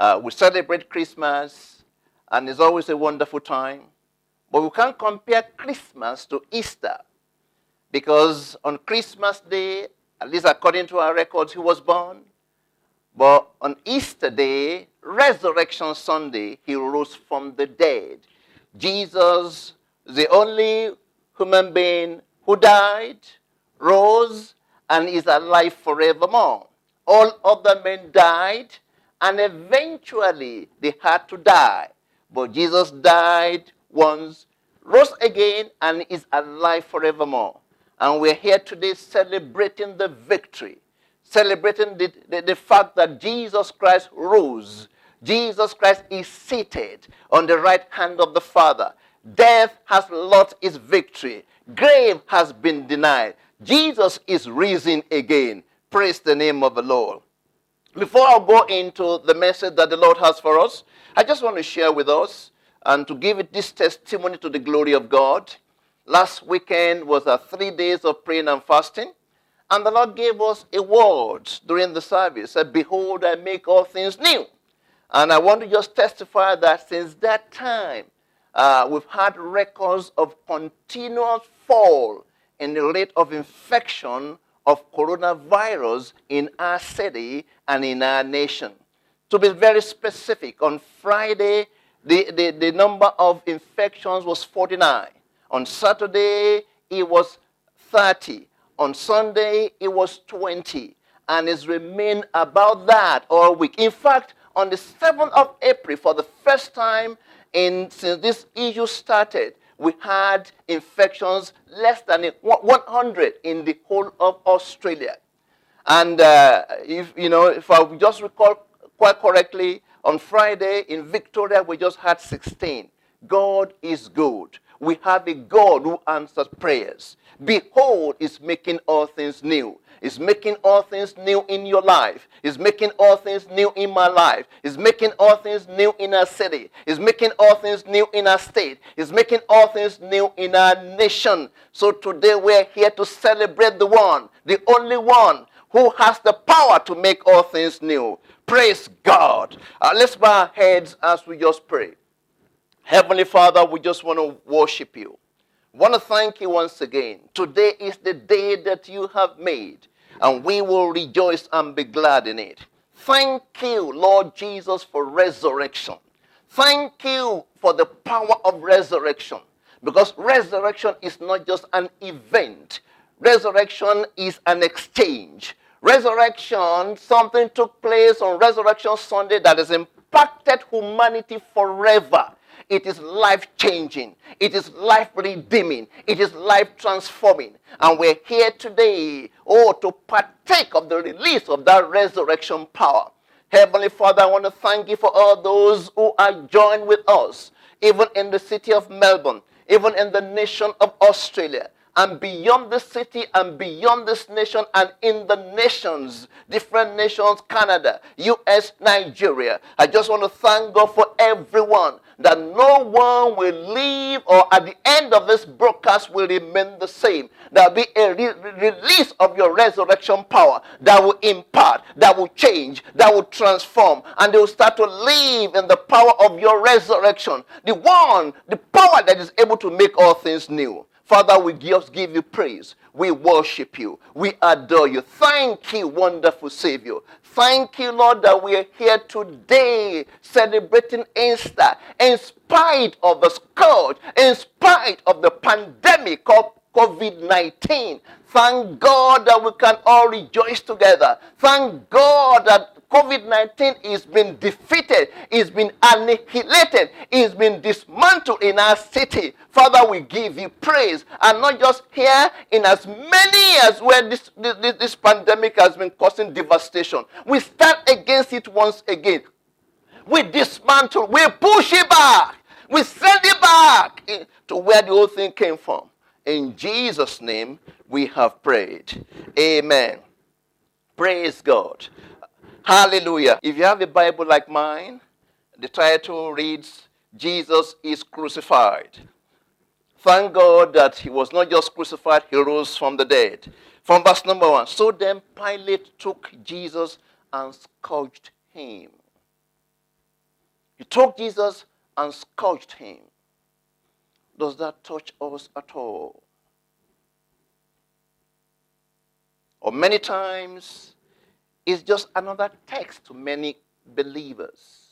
Uh, we celebrate Christmas, and it's always a wonderful time. But we can't compare Christmas to Easter because on Christmas Day, at least according to our records, he was born. But on Easter Day, Resurrection Sunday, he rose from the dead. Jesus, the only human being who died, rose, and is alive forevermore. All other men died, and eventually they had to die. But Jesus died once, rose again, and is alive forevermore. And we're here today celebrating the victory, celebrating the, the, the, fact that Jesus Christ rose. Jesus Christ is seated on the right hand of the Father. Death has lost its victory. Grave has been denied. Jesus is risen again. Praise the name of the Lord. Before I go into the message that the Lord has for us, I just want to share with us and to give it this testimony to the glory of God. Last weekend was a three days of praying and fasting. And the Lord gave us a word during the service. Said, Behold, I make all things new. And I want to just testify that since that time, uh, we've had records of continuous fall in the rate of infection of coronavirus in our city and in our nation. To be very specific, on Friday, the, the, the number of infections was 49. On Saturday, it was 30. On Sunday, it was 20. And it's remained about that all week. In fact, on the 7th of April, for the first time in, since this issue started, we had infections less than 100 in the whole of Australia. And uh, if you know, if I just recall quite correctly, on Friday in Victoria we just had 16. God is good we have a God who answers prayers. Behold, is making all things new. Is making all things new in your life. Is making all things new in my life. Is making all things new in our city. Is making all things new in our state. Is making all things new in our nation. So today we're here to celebrate the one, the only one who has the power to make all things new. Praise God. Uh, let's bow our heads as we just pray. Heavenly Father, we just want to worship you. Want to thank you once again. Today is the day that you have made, and we will rejoice and be glad in it. Thank you, Lord Jesus, for resurrection. Thank you for the power of resurrection. Because resurrection is not just an event, resurrection is an exchange. Resurrection, something took place on Resurrection Sunday that has impacted humanity forever. It is life changing. It is life redeeming. It is life transforming. And we're here today, oh, to partake of the release of that resurrection power. Heavenly Father, I want to thank you for all those who are joined with us, even in the city of Melbourne, even in the nation of Australia and beyond the city and beyond this nation and in the nations, different nations, Canada, US, Nigeria. I just want to thank God for everyone that no one will leave or at the end of this broadcast will remain the same. There'll be a re- release of your resurrection power that will impart, that will change, that will transform, and they will start to live in the power of your resurrection. The one, the power that is able to make all things new. Father, we just give you praise. We worship you. We adore you. Thank you, wonderful Savior. Thank you, Lord, that we are here today celebrating Easter in spite of the scourge, in spite of the pandemic of COVID 19. Thank God that we can all rejoice together. Thank God that COVID 19 is being defeated, is being annihilated, is being dismantled in our city. Father, we give you praise. And not just here, in as many as where this, this, this pandemic has been causing devastation. We stand against it once again. We dismantle, we push it back, we send it back to where the whole thing came from. In Jesus' name, we have prayed. Amen. Praise God. Hallelujah. If you have a Bible like mine, the title reads, Jesus is crucified. Thank God that he was not just crucified, he rose from the dead. From verse number one. So then Pilate took Jesus and scourged him. He took Jesus and scourged him. Does that touch us at all? Or many times, it's just another text to many believers.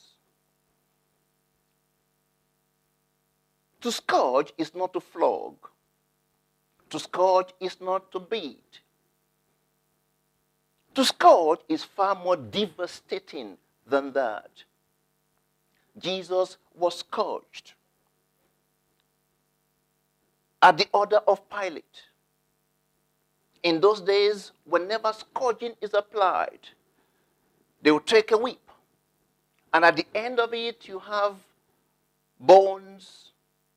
To scourge is not to flog. To scourge is not to beat. To scourge is far more devastating than that. Jesus was scourged at the order of Pilate. In those days, whenever scourging is applied, they will take a whip, and at the end of it, you have bones,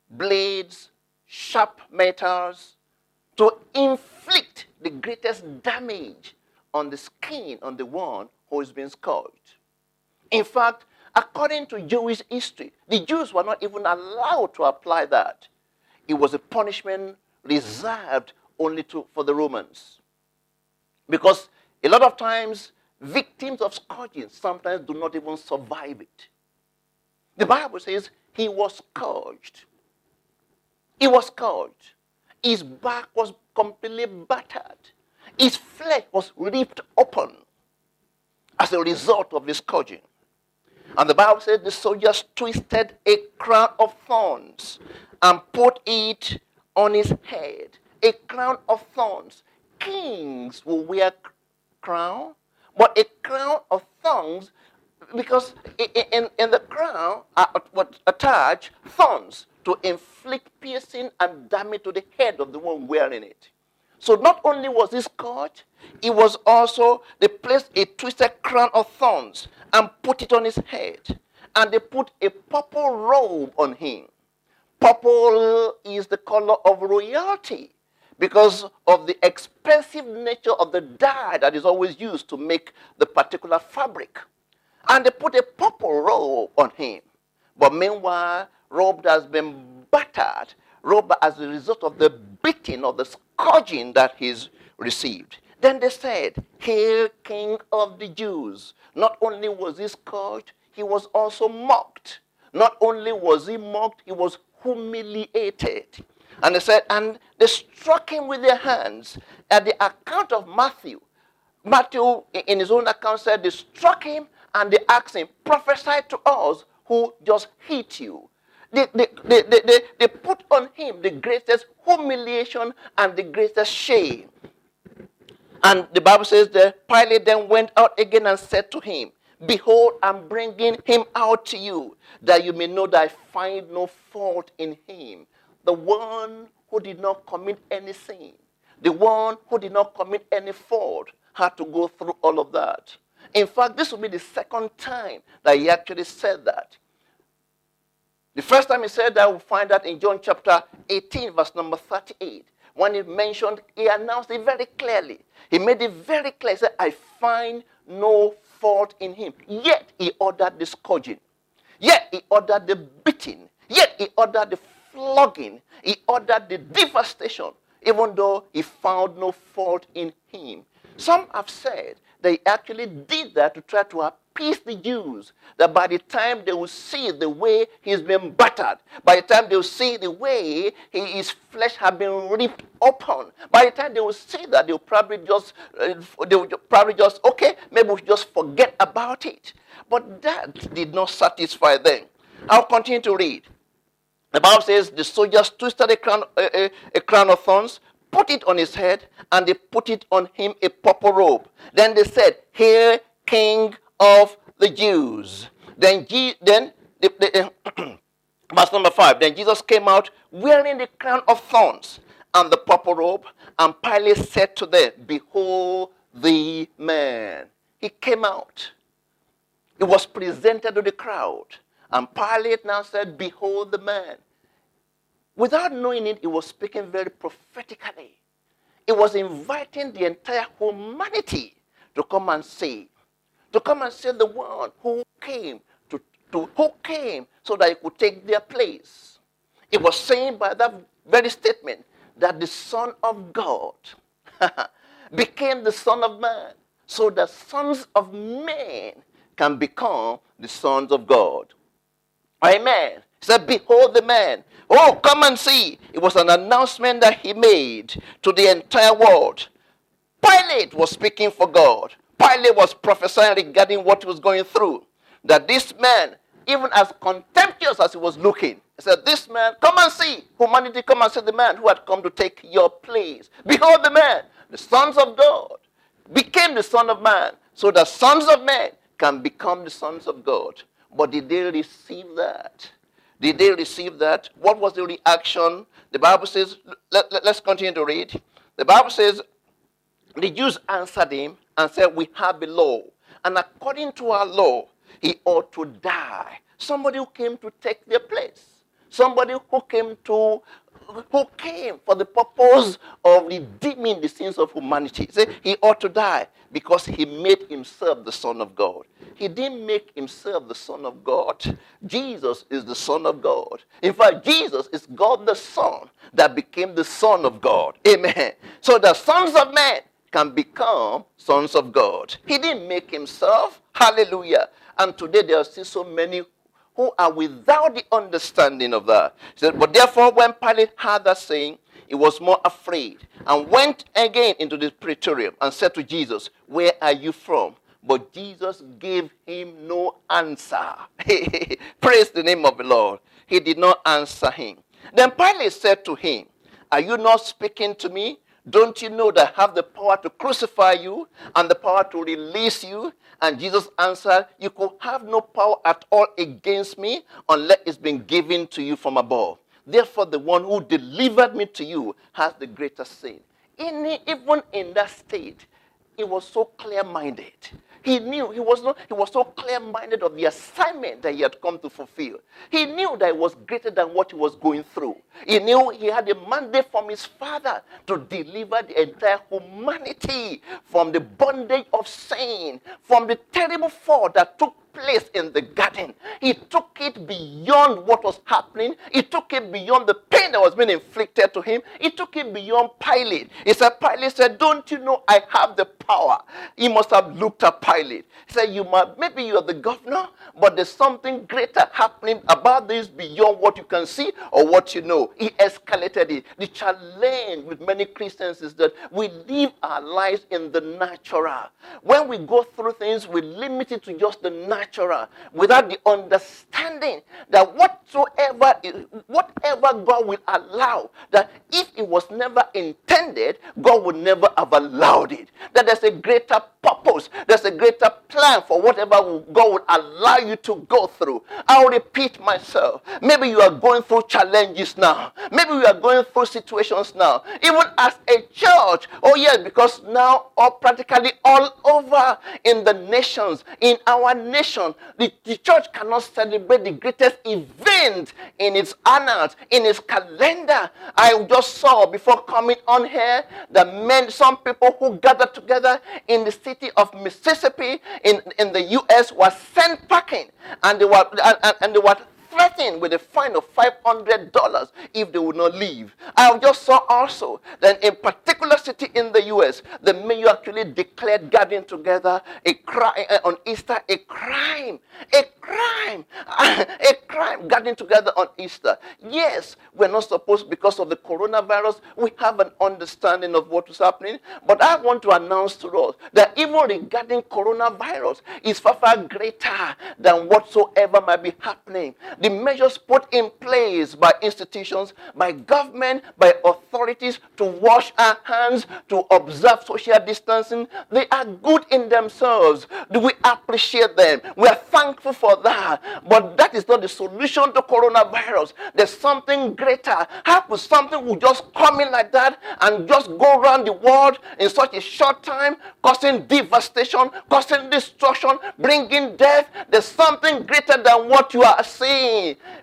blades, sharp metals to inflict the greatest damage on the skin on the one who is being scourged. In fact, according to Jewish history, the Jews were not even allowed to apply that. It was a punishment reserved only to, for the Romans. Because a lot of times, victims of scourging sometimes do not even survive it. The Bible says he was scourged. He was scourged. His back was completely battered. His flesh was ripped open as a result of the scourging. And the Bible says the soldiers twisted a crown of thorns and put it on his head. A crown of thorns. Kings will wear crown, but a crown of thorns, because in, in the crown are what attach thorns to inflict piercing and damage to the head of the one wearing it. So not only was this scourged, it was also they placed a twisted crown of thorns and put it on his head. And they put a purple robe on him. Purple is the color of royalty because of the expensive nature of the dye that is always used to make the particular fabric. And they put a purple robe on him. But meanwhile, robe has been battered, robe as a result of the beating or the scourging that he's received. Then they said, Hail, King of the Jews. Not only was he scourged, he was also mocked. Not only was he mocked, he was humiliated. And they said, and they struck him with their hands. At the account of Matthew, Matthew, in his own account, said they struck him and they asked him, prophesy to us who just hit you. They, they, they, they, they put on him the greatest humiliation and the greatest shame. And the Bible says that Pilate then went out again and said to him, Behold, I'm bringing him out to you, that you may know that I find no fault in him. The one who did not commit any sin, the one who did not commit any fault, had to go through all of that. In fact, this will be the second time that he actually said that. The first time he said that, we'll find that in John chapter 18, verse number 38. When he mentioned, he announced it very clearly. He made it very clear. He said, I find no fault in him. Yet he ordered the scourging. Yet he ordered the beating. Yet he ordered the flogging. He ordered the devastation, even though he found no fault in him. Some have said they actually did that to try to appease the Jews. That by the time they will see the way he's been battered, by the time they will see the way his flesh has been ripped open, by the time they will see that, they'll probably just, uh, they will probably just, okay, maybe we just forget about it. But that did not satisfy them. I'll continue to read. The Bible says the soldiers twisted a crown, a, a, a crown of thorns, put it on his head, and they put it on him a purple robe. Then they said, Here, King of the Jews. Then, then the, the, verse number five. Then Jesus came out wearing the crown of thorns and the purple robe, and Pilate said to them, Behold the man. He came out. He was presented to the crowd. And Pilate now said, Behold the man. Without knowing it, he was speaking very prophetically. He was inviting the entire humanity to come and see, to come and see the one who came to, to who came so that he could take their place. It was saying by that very statement that the Son of God became the Son of Man, so that sons of men can become the sons of God. Amen. He said, Behold the man. Oh, come and see. It was an announcement that he made to the entire world. Pilate was speaking for God. Pilate was prophesying regarding what he was going through. That this man, even as contemptuous as he was looking, said, This man, come and see. Humanity, come and see the man who had come to take your place. Behold the man, the sons of God, became the Son of Man, so that sons of men can become the sons of God. But did they receive that? Did they receive that? What was the reaction? The Bible says, let, let, let's continue to read. The Bible says, the Jews answered him and said, We have a law. And according to our law, he ought to die. Somebody who came to take their place. Somebody who came to who came for the purpose of redeeming the sins of humanity. Say he ought to die because he made himself the Son of God. He didn't make himself the Son of God. Jesus is the Son of God. In fact, Jesus is God the Son that became the Son of God. Amen. So the sons of men can become sons of God. He didn't make himself. Hallelujah. And today there are still so many who are without the understanding of that. He said, But therefore, when Pilate heard that saying, he was more afraid and went again into the praetorium and said to Jesus, Where are you from? But Jesus gave him no answer. Praise the name of the Lord. He did not answer him. Then Pilate said to him, Are you not speaking to me? Don't you know that I have the power to crucify you and the power to release you? And Jesus answered, You could have no power at all against me unless it's been given to you from above. Therefore, the one who delivered me to you has the greater sin. In, even in that state, he was so clear minded. He knew he was not, he was so clear-minded of the assignment that he had come to fulfill. He knew that it was greater than what he was going through. He knew he had a mandate from his father to deliver the entire humanity from the bondage of sin, from the terrible fall that took place in the garden. He took it beyond what was happening. He took it beyond the pain that was being inflicted to him. He took it beyond Pilate. He said, Pilate said, Don't you know I have the power? He must have looked at Pilate. He said, You might maybe you're the governor, but there's something greater happening about this beyond what you can see or what you know. He escalated it. The challenge with many Christians is that we live our lives in the natural. When we go through things, we limit it to just the natural natural without the understanding that whatsoever whatever God will allow, that if it was never intended, God would never have allowed it. That there's a greater purpose, there's a greater plan for whatever God would allow you to go through. I'll repeat myself. Maybe you are going through challenges now. Maybe you are going through situations now. Even as a church. Oh, yes, because now all practically all over in the nations, in our nation the, the church cannot celebrate the greatest event in its annals, in its calendar. I just saw before coming on here that men, some people who gathered together in the city of Mississippi in, in the U.S. were sent packing, and they were and, and they were threatened with a fine of $500 if they would not leave. I just saw also that in particular city in the US, the mayor actually declared gathering together a crime uh, on Easter a crime. A crime. a crime gathering together on Easter. Yes, we're not supposed, because of the coronavirus, we have an understanding of what is happening. But I want to announce to us that even regarding coronavirus is far, far greater than whatsoever might be happening the measures put in place by institutions, by government, by authorities to wash our hands, to observe social distancing, they are good in themselves. Do we appreciate them? We are thankful for that. But that is not the solution to coronavirus. There's something greater. How could something will just come in like that and just go around the world in such a short time, causing devastation, causing destruction, bringing death? There's something greater than what you are seeing.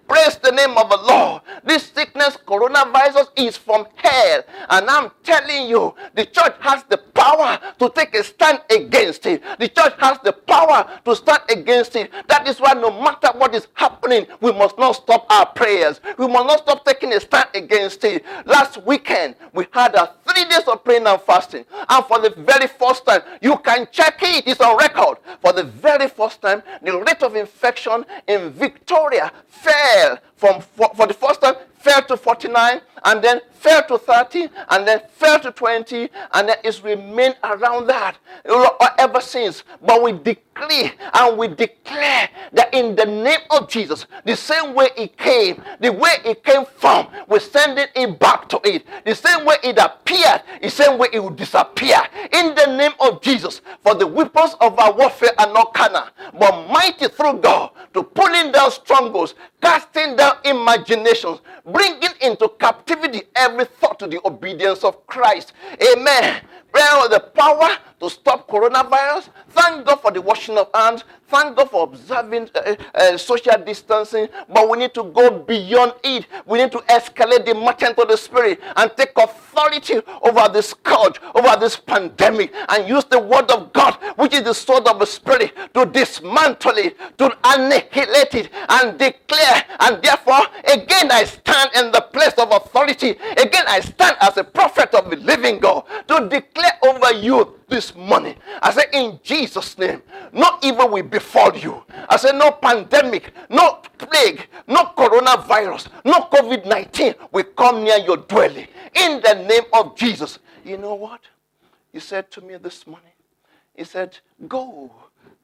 Praise the name of the Lord. This sickness, coronavirus, is from hell. And I'm telling you, the church has the power to take a stand against it. The church has the power to stand against it. That is why no matter what is happening, we must not stop our prayers. We must not stop taking a stand against it. Last weekend, we had a three days of praying and fasting. And for the very first time, you can check it, it's on record. for the very first time, the rate of infection in Victoria fell from for, for the first time fell to 49 and then fell to 30 and then fell to 20 and then it's remained around that uh, ever since. But we decree and we declare that in the name of Jesus, the same way it came, the way it came from, we're sending it back to it. The same way it appeared, the same way it will disappear. In the name of Jesus, for the weapons of our warfare are not carnal, but mighty through God to pulling down strongholds, casting down imaginations, bringing into captivity every thought to the obedience of Christ. Amen. Well, the power to stop coronavirus. Thank God for the washing of hands. Thank God for observing uh, uh, social distancing. But we need to go beyond it. We need to escalate the merchant of the spirit and take authority over this scourge, over this pandemic, and use the word of God, which is the sword of the spirit, to dismantle it, to annihilate it, and declare. And therefore, again, I stand in the place of authority. Again, I stand as a prophet of the living God to declare over you this morning. I say, in Jesus' name, no evil will befall you. I say, no pandemic, no plague, no coronavirus, no COVID 19 will come near your dwelling. In the name of Jesus. You know what? He said to me this morning, He said, Go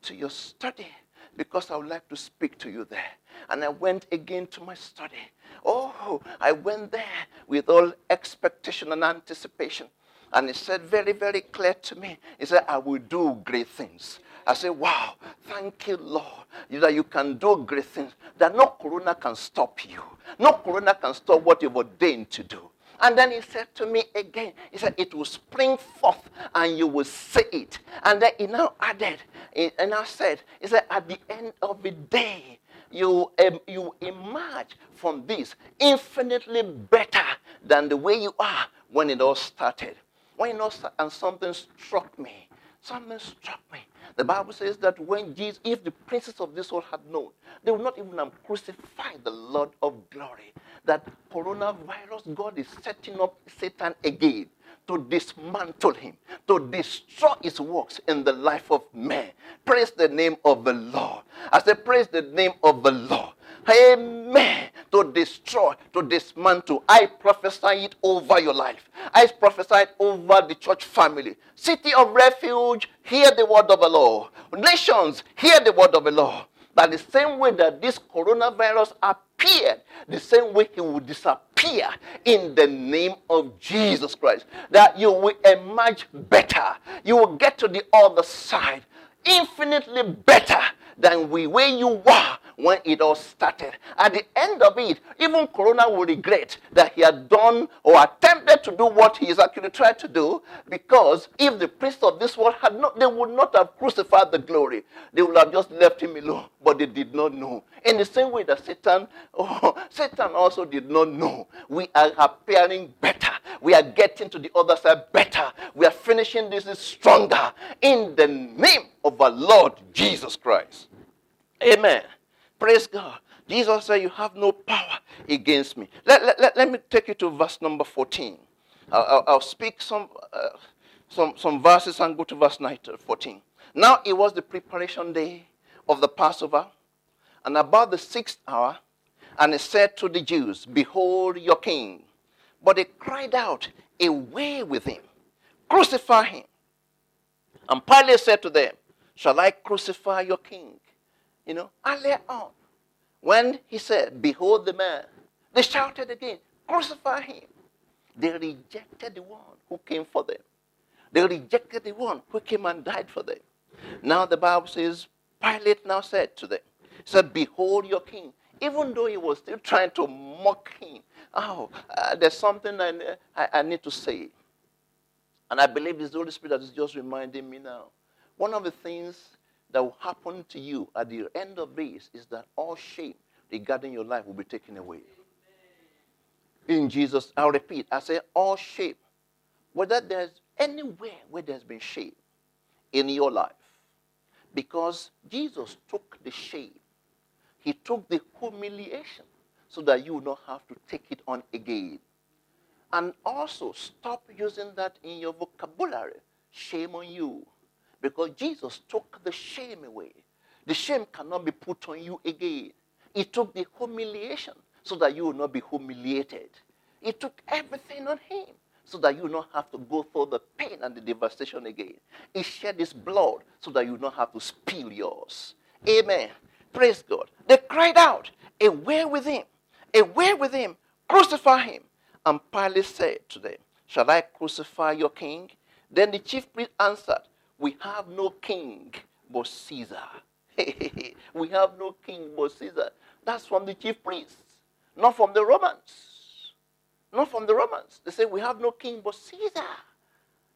to your study because I would like to speak to you there. And I went again to my study. Oh, I went there with all expectation and anticipation. And he said very, very clear to me. He said, I will do great things. I said, wow, thank you, Lord, that you can do great things. That no corona can stop you. No corona can stop what you've ordained to do. And then he said to me again, he said, it will spring forth and you will see it. And then he now added, and I said, he said, at the end of the day, you, um, you emerge from this infinitely better than the way you are when it all started. When you know, and something struck me. Something struck me. The Bible says that when Jesus, if the princes of this world had known, they would not even have crucified the Lord of glory. That coronavirus, God is setting up Satan again to dismantle him, to destroy his works in the life of man. Praise the name of the Lord. I say, praise the name of the Lord. Amen. To destroy, to dismantle. I prophesy it over your life. I prophesy it over the church family. City of refuge, hear the word of the Lord. Nations, hear the word of the Lord. That the same way that this coronavirus appeared, the same way he will disappear in the name of Jesus Christ. That you will emerge better. You will get to the other side infinitely better than we where you were when it all started. At the end of it, even Corona will regret that he had done or attempted to do what he is actually trying to do because if the priests of this world had not, they would not have crucified the glory. They would have just left him alone, but they did not know. In the same way that Satan, oh, Satan also did not know. We are appearing better. We are getting to the other side better. We are finishing this stronger in the name of our Lord Jesus Christ. Amen. Praise God. Jesus said, You have no power against me. Let, let, let, let me take you to verse number 14. I'll, I'll, I'll speak some, uh, some, some verses and go to verse 19, 14. Now it was the preparation day of the Passover, and about the sixth hour, and he said to the Jews, Behold your king. But they cried out, Away with him, crucify him. And Pilate said to them, Shall I crucify your king? You know, earlier on, when he said, Behold the man, they shouted again, Crucify him. They rejected the one who came for them. They rejected the one who came and died for them. Now the Bible says, Pilate now said to them, He said, Behold your king. Even though he was still trying to mock him. Oh, uh, there's something I, I, I need to say. And I believe it's the Holy Spirit that is just reminding me now. One of the things that will happen to you at the end of this is that all shame regarding your life will be taken away. In Jesus, I'll repeat, I say all shame. Whether there's anywhere where there's been shame in your life, because Jesus took the shame, He took the humiliation so that you will not have to take it on again. And also stop using that in your vocabulary. Shame on you. Because Jesus took the shame away. The shame cannot be put on you again. He took the humiliation so that you will not be humiliated. He took everything on him so that you will not have to go through the pain and the devastation again. He shed his blood so that you will not have to spill yours. Amen. Praise God. They cried out, Away with him! Away with him! Crucify him! And Pilate said to them, Shall I crucify your king? Then the chief priest answered, We have no king but Caesar. we have no king but Caesar. That's from the chief priests, not from the Romans. Not from the Romans. They say, We have no king but Caesar.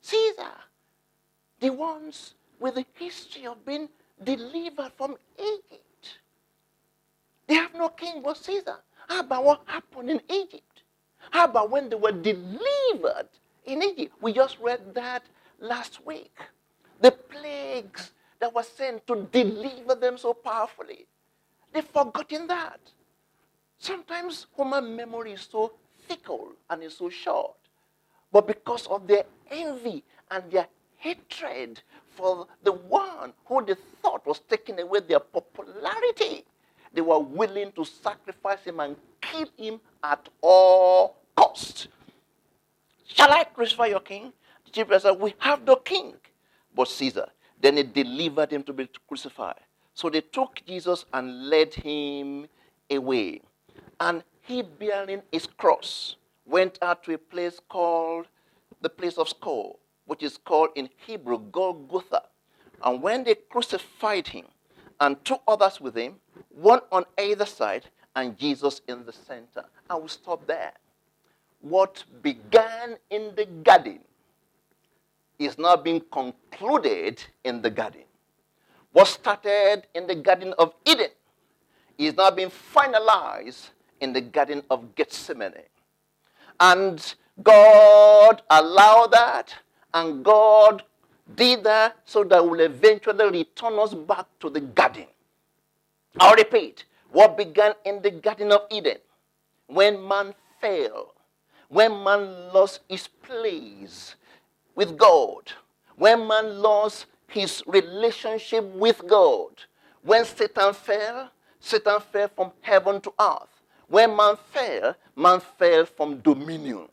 Caesar. The ones with the history of being delivered from Egypt. They have no king but Caesar. How about what happened in Egypt? How about when they were delivered in Egypt? We just read that last week. The plagues that were sent to deliver them so powerfully. They've forgotten that. Sometimes human memory is so fickle and is so short. But because of their envy and their hatred for the one who they thought was taking away their popularity, they were willing to sacrifice him and kill him at all cost. Shall I crucify your king? The chief said, We have no king but Caesar. Then he delivered him to be crucified. So they took Jesus and led him away. And he, bearing his cross, went out to a place called the place of skull, which is called in Hebrew Golgotha. And when they crucified him and two others with him, one on either side, and Jesus in the center. I will stop there. What began in the garden is now being concluded in the garden. What started in the Garden of Eden is now being finalized in the Garden of Gethsemane. And God allowed that, and God did that so that will eventually return us back to the garden. I'll repeat what began in the Garden of Eden when man fell, when man lost his place with God, when man lost his relationship with God, when Satan fell, Satan fell from heaven to earth. When man fell, man fell from dominion.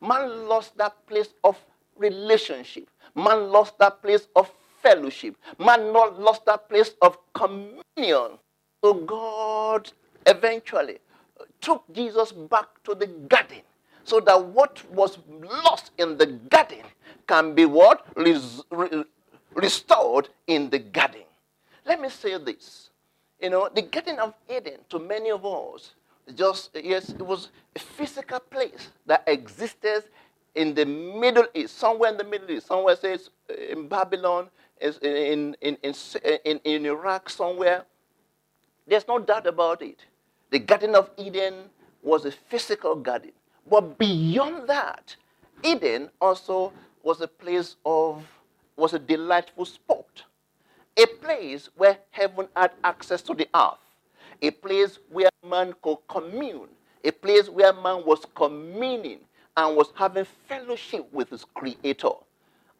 Man lost that place of relationship. Man lost that place of fellowship. Man not lost that place of communion. So God eventually took Jesus back to the garden so that what was lost in the garden can be what? Res- re- restored in the garden. Let me say this. You know, the Garden of Eden to many of us, just, yes, it was a physical place that existed in the Middle East, somewhere in the Middle East, somewhere says in Babylon, in, in, in, in, in Iraq, somewhere. There's no doubt about it. The Garden of Eden was a physical garden. But beyond that, Eden also was a place of, was a delightful spot. A place where heaven had access to the earth. A place where man could commune. A place where man was communing and was having fellowship with his creator.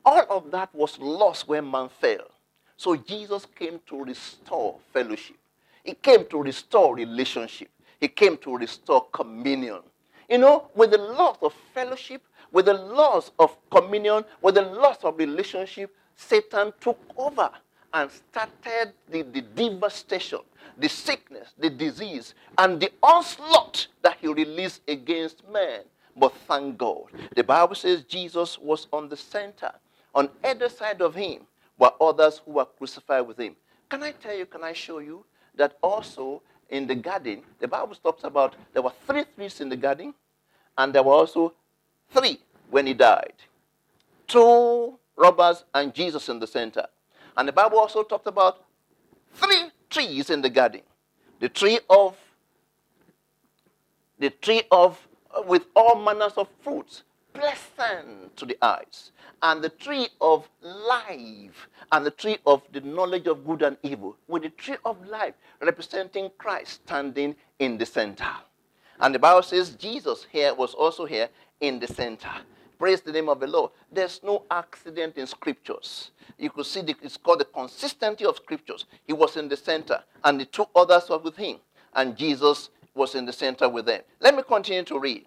All of that was lost when man fell. So Jesus came to restore fellowship. He came to restore relationship. He came to restore communion. You know, with the loss of fellowship, with the loss of communion, with the loss of relationship, Satan took over and started the, the devastation, the sickness, the disease, and the onslaught that he released against man. But thank God. The Bible says Jesus was on the center. On either side of him were others who were crucified with him. Can I tell you, can I show you that also in the garden, the Bible talks about there were three trees in the garden, and there were also three when he died. Two robbers and Jesus in the center. And the Bible also talked about three trees in the garden. The tree of the tree of with all manners of fruits, pleasant to the eyes, and the tree of life, and the tree of the knowledge of good and evil, with the tree of life representing Christ standing in the center. And the Bible says Jesus here was also here in the center. Praise the name of the Lord. There's no accident in scriptures. You could see the, it's called the consistency of scriptures. He was in the center, and the two others were with him, and Jesus was in the center with them. Let me continue to read.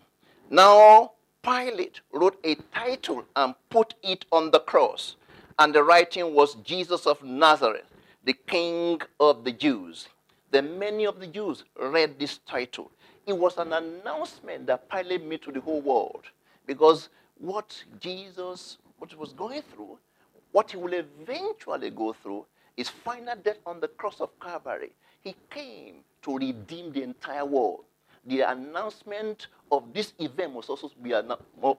Now, Pilate wrote a title and put it on the cross, and the writing was Jesus of Nazareth, the King of the Jews. Then many of the Jews read this title. It was an announcement that Pilate made to the whole world because what Jesus what he was going through, what he will eventually go through, is final death on the cross of Calvary. He came to redeem the entire world. The announcement of this event must also be,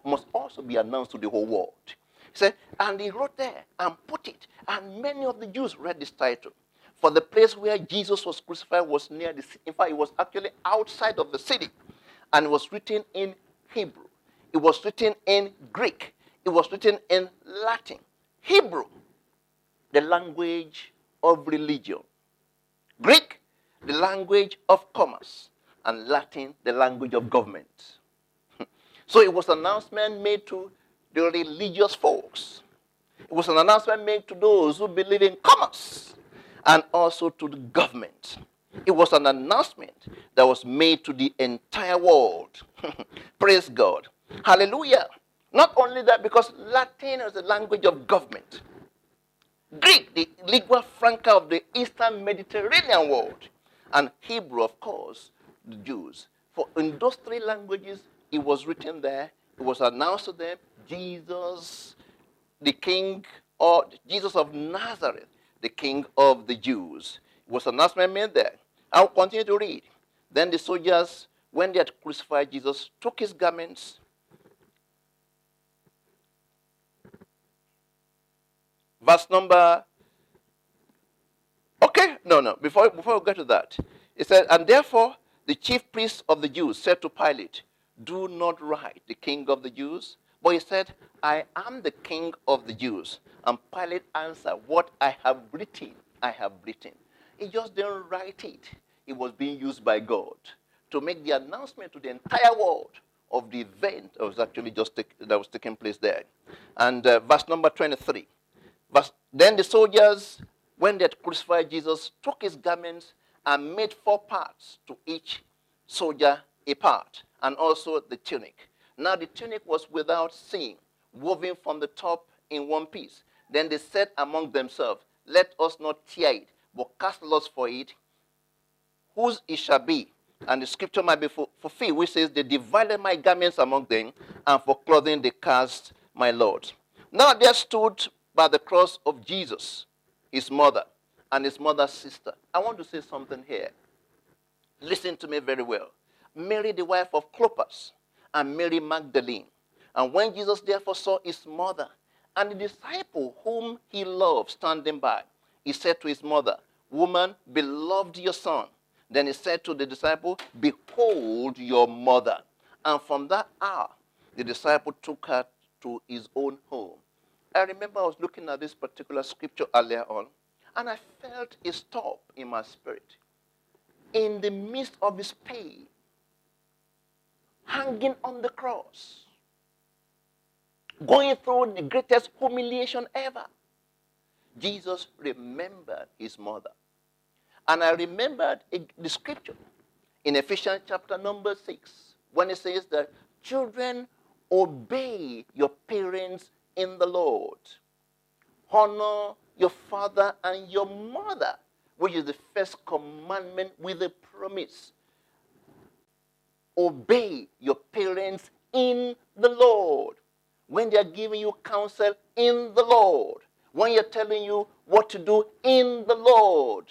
must also be announced to the whole world. He said, and he wrote there and put it, and many of the Jews read this title. For the place where Jesus was crucified was near the city. In fact, it was actually outside of the city, and it was written in Hebrew. It was written in Greek. It was written in Latin. Hebrew, the language of religion. Greek, the language of commerce. And Latin, the language of government. so it was an announcement made to the religious folks. It was an announcement made to those who believe in commerce and also to the government. It was an announcement that was made to the entire world. Praise God. Hallelujah. Not only that, because Latin is the language of government. Greek, the lingua franca of the Eastern Mediterranean world. And Hebrew, of course, the Jews. For in those three languages, it was written there, it was announced to them, Jesus, the King, or Jesus of Nazareth, the King of the Jews. It was an announcement made there. I'll continue to read. Then the soldiers, when they had crucified Jesus, took his garments verse number. Okay, no, no. Before, before we get to that, it said, And therefore the chief priests of the Jews said to Pilate, Do not write the king of the Jews. But he said, I am the king of the Jews. And Pilate answered, What I have written, I have written. He just didn't write it. It was being used by God to make the announcement to the entire world of the event that was actually just take, that was taking place there. And uh, verse number 23. But then the soldiers, when they had crucified Jesus, took his garments and made four parts to each soldier a part, and also the tunic. Now the tunic was without seam, woven from the top in one piece. Then they said among themselves, Let us not tear it, but cast lots for it, whose it shall be. And the scripture might be fulfilled, which says, They divided my garments among them, and for clothing they cast my Lord. Now there stood by the cross of Jesus, his mother, and his mother's sister. I want to say something here. Listen to me very well. Mary, the wife of Clopas, and Mary Magdalene. And when Jesus therefore saw his mother and the disciple whom he loved standing by, he said to his mother, Woman, beloved your son. Then he said to the disciple, Behold your mother. And from that hour, the disciple took her to his own home. I remember I was looking at this particular scripture earlier on, and I felt a stop in my spirit. In the midst of his pain, hanging on the cross, going through the greatest humiliation ever, Jesus remembered his mother. And I remembered the scripture in Ephesians chapter number 6 when it says that children obey your parents in the Lord. Honor your father and your mother, which is the first commandment with a promise. Obey your parents in the Lord. When they are giving you counsel in the Lord, when you're telling you what to do in the Lord,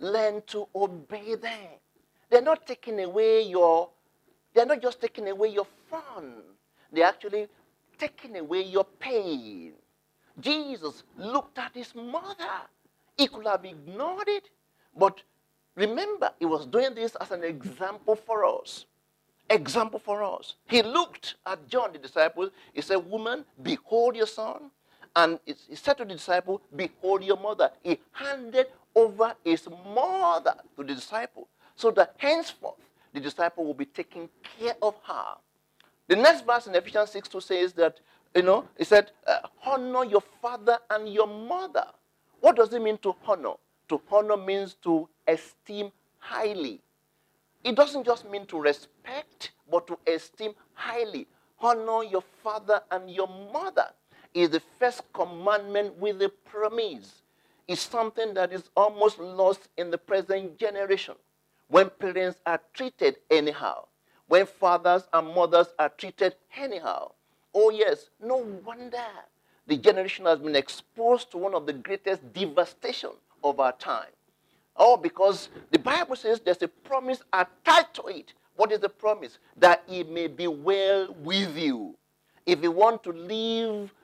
learn to obey them. They're not taking away your, they're not just taking away your fun. They're actually taking away your pain. Jesus looked at his mother. He could have ignored it, but remember, he was doing this as an example for us. Example for us. He looked at John, the disciple. He said, Woman, behold your son. And he said to the disciple, Behold your mother. He handed over his mother to the disciple so that henceforth the disciple will be taking care of her The next verse in Ephesians 6 2 says that, you know, he said, uh, honor your father and your mother. What does it mean to honor? To honor means to esteem highly. It doesn't just mean to respect, but to esteem highly. Honor your father and your mother is the first commandment with a promise. It's something that is almost lost in the present generation. When parents are treated anyhow, when fathers and mothers are treated anyhow. Oh, yes, no wonder the generation has been exposed to one of the greatest devastation of our time. Oh, because the Bible says there's a promise attached to it. What is the promise? That it may be well with you. If you want to live,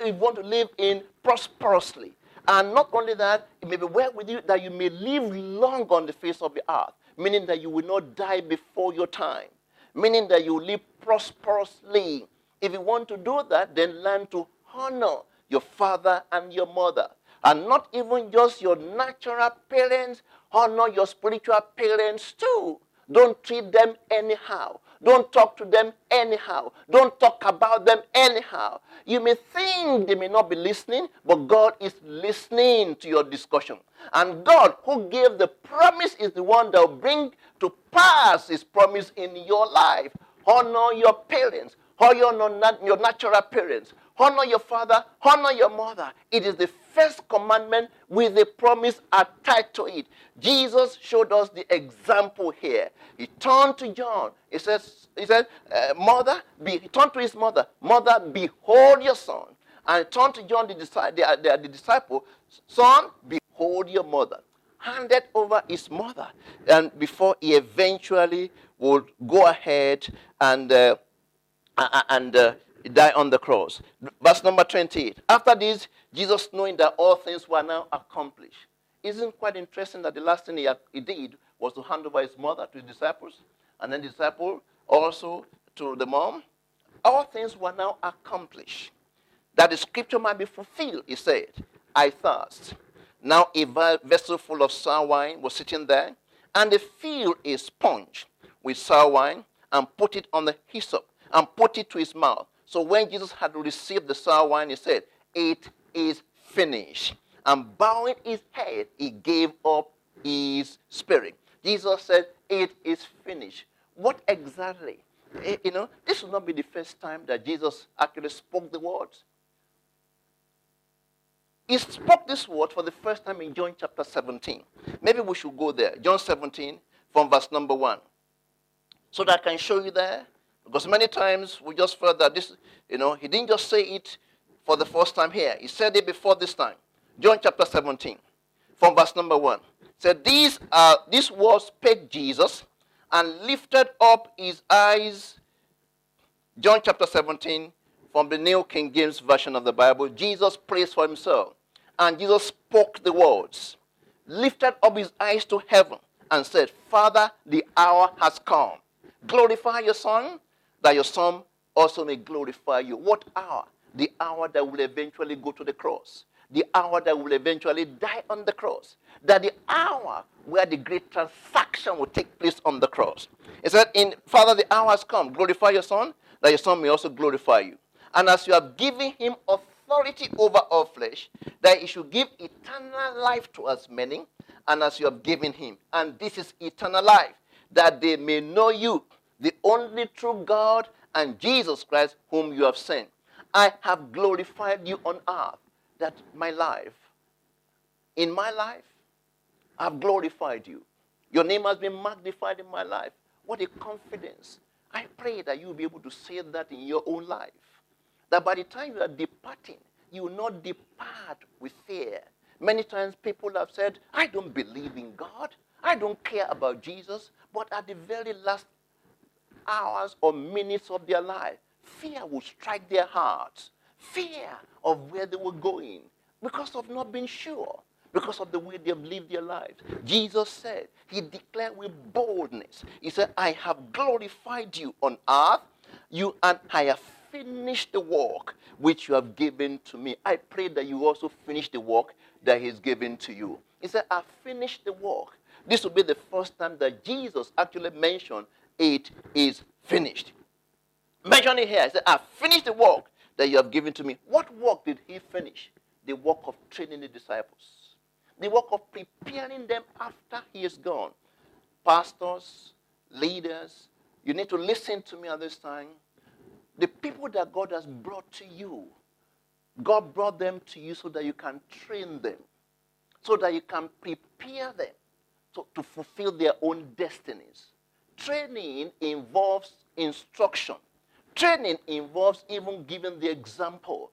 if you want to live in prosperously. And not only that, it may be well with you that you may live long on the face of the earth, meaning that you will not die before your time, meaning that you live prosperously. If you want to do that, then learn to honor your father and your mother. And not even just your natural parents, honor your spiritual parents too. Don't treat them anyhow. Don't talk to them anyhow. Don't talk about them anyhow. You may think they may not be listening, but God is listening to your discussion. And God, who gave the promise, is the one that will bring to pass his promise in your life. Honor your parents. Honor your natural parents. Honor your father. Honor your mother. It is the first commandment with a promise attached to it. Jesus showed us the example here. He turned to John. He says, he said, uh, mother, be, he turned to his mother, mother, behold your son. And he turned to John, the, the, the, the disciple, son, behold your mother. Handed over his mother. And before he eventually would go ahead and, uh, and uh, die on the cross. Verse number 28. After this, Jesus, knowing that all things were now accomplished. Isn't quite interesting that the last thing he, he did was to hand over his mother to his disciples, and then the disciple also to the mom? All things were now accomplished. That the scripture might be fulfilled, he said, I thirst. Now a vessel full of sour wine was sitting there, and they filled a sponge with sour wine and put it on the hyssop and put it to his mouth. So when Jesus had received the sour wine, he said, It is finished. And bowing his head, he gave up his spirit. Jesus said, It is finished. What exactly? Eh, you know, this will not be the first time that Jesus actually spoke the words. He spoke this word for the first time in John chapter 17. Maybe we should go there. John 17 from verse number 1. So that I can show you there because many times we just felt that this, you know, he didn't just say it for the first time here. He said it before this time. John chapter 17, from verse number 1. Said, These are these words spake Jesus and lifted up his eyes. John chapter 17, from the New King James Version of the Bible. Jesus prays for himself. And Jesus spoke the words, lifted up his eyes to heaven, and said, Father, the hour has come. Glorify your Son, that your Son also may glorify you. What hour? The hour that will eventually go to the cross. The hour that will eventually die on the cross. That the hour where the great transaction will take place on the cross. It said, in Father, the hour has come. Glorify your Son, that your Son may also glorify you. And as you have given him authority over all flesh, that he should give eternal life to as many, and as you have given him. And this is eternal life, that they may know you, the only true God, and Jesus Christ, whom you have sent. I have glorified you on earth. That my life, in my life, I've glorified you. Your name has been magnified in my life. What a confidence. I pray that you'll be able to say that in your own life. That by the time you are departing, you will not depart with fear. Many times people have said, I don't believe in God. I don't care about Jesus. But at the very last hours or minutes of their life, fear will strike their hearts. Fear of where they were going because of not being sure, because of the way they have lived their lives. Jesus said, He declared with boldness, He said, I have glorified you on earth, you and I have finished the work which you have given to me. I pray that you also finish the work that He's given to you. He said, I finished the work. This will be the first time that Jesus actually mentioned it is finished. Mention it here, he said, I've finished the work that you have given to me. What work did he finish? The work of training the disciples, the work of preparing them after he is gone. Pastors, leaders, you need to listen to me at this time. The people that God has brought to you, God brought them to you so that you can train them, so that you can prepare them to, to fulfill their own destinies. Training involves instruction. Training involves even giving the example.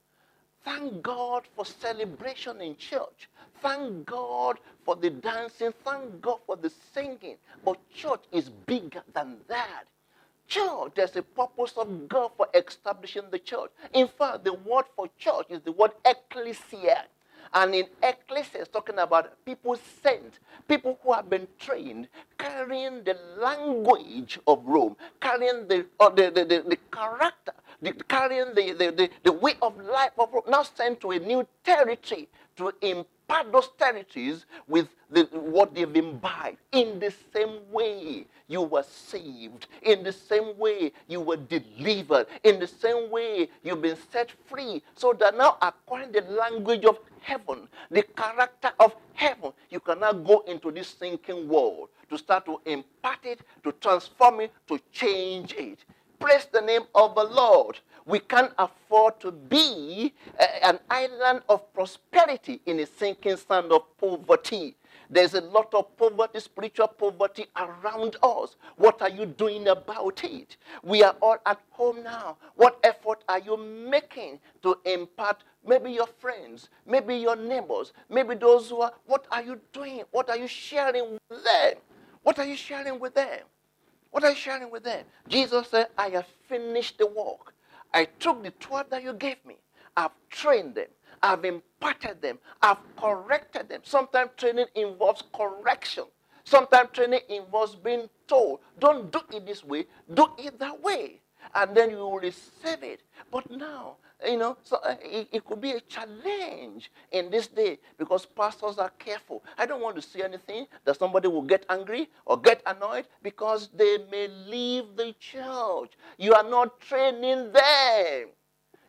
Thank God for celebration in church. Thank God for the dancing. Thank God for the singing. But church is bigger than that. Church, there's a purpose of God for establishing the church. In fact, the word for church is the word ecclesia. And in ecclesia, talking about people sent, people who have been trained, carrying the language of Rome, carrying the, uh, the, the, the, the, character, the, carrying the, the, the, the way of life of Rome, now sent to a new territory to impart those territories with the, what they've imbibed. In the same way, you were saved. In the same way, you were delivered. In the same way, you've been set free. So that now, acquiring the language of heaven, the character of heaven, you can now go into this sinking world to start to impart it, to transform it, to change it. Praise the name of the Lord. We can't afford to be eh, an island of prosperity in a sinking sand of poverty. There's a lot of poverty, spiritual poverty around us. What are you doing about it? We are all at home now. What effort are you making to impart maybe your friends, maybe your neighbors, maybe those who are, what are you doing? What are you sharing with them? What are you sharing with them? What are you sharing with them? Jesus said, I have finished the work. I took the 12 that you gave me. I've trained them. I've imparted them. I've corrected them. Sometimes training involves correction. Sometimes training involves being told, don't do it this way, do it that way. And then you will receive it. But now, you know, so uh, it, it, could be a challenge in this day because pastors are careful. I don't want to see anything that somebody will get angry or get annoyed because they may leave the church. You are not training them.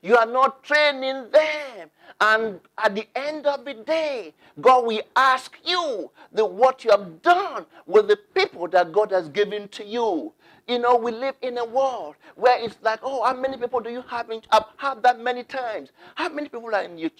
You are not training them. And at the end of the day, God will ask you the, what you have done with the people that God has given to you. You know, we live in a world where it's like, oh, how many people do you have? In, I've had that many times. How many people are in your,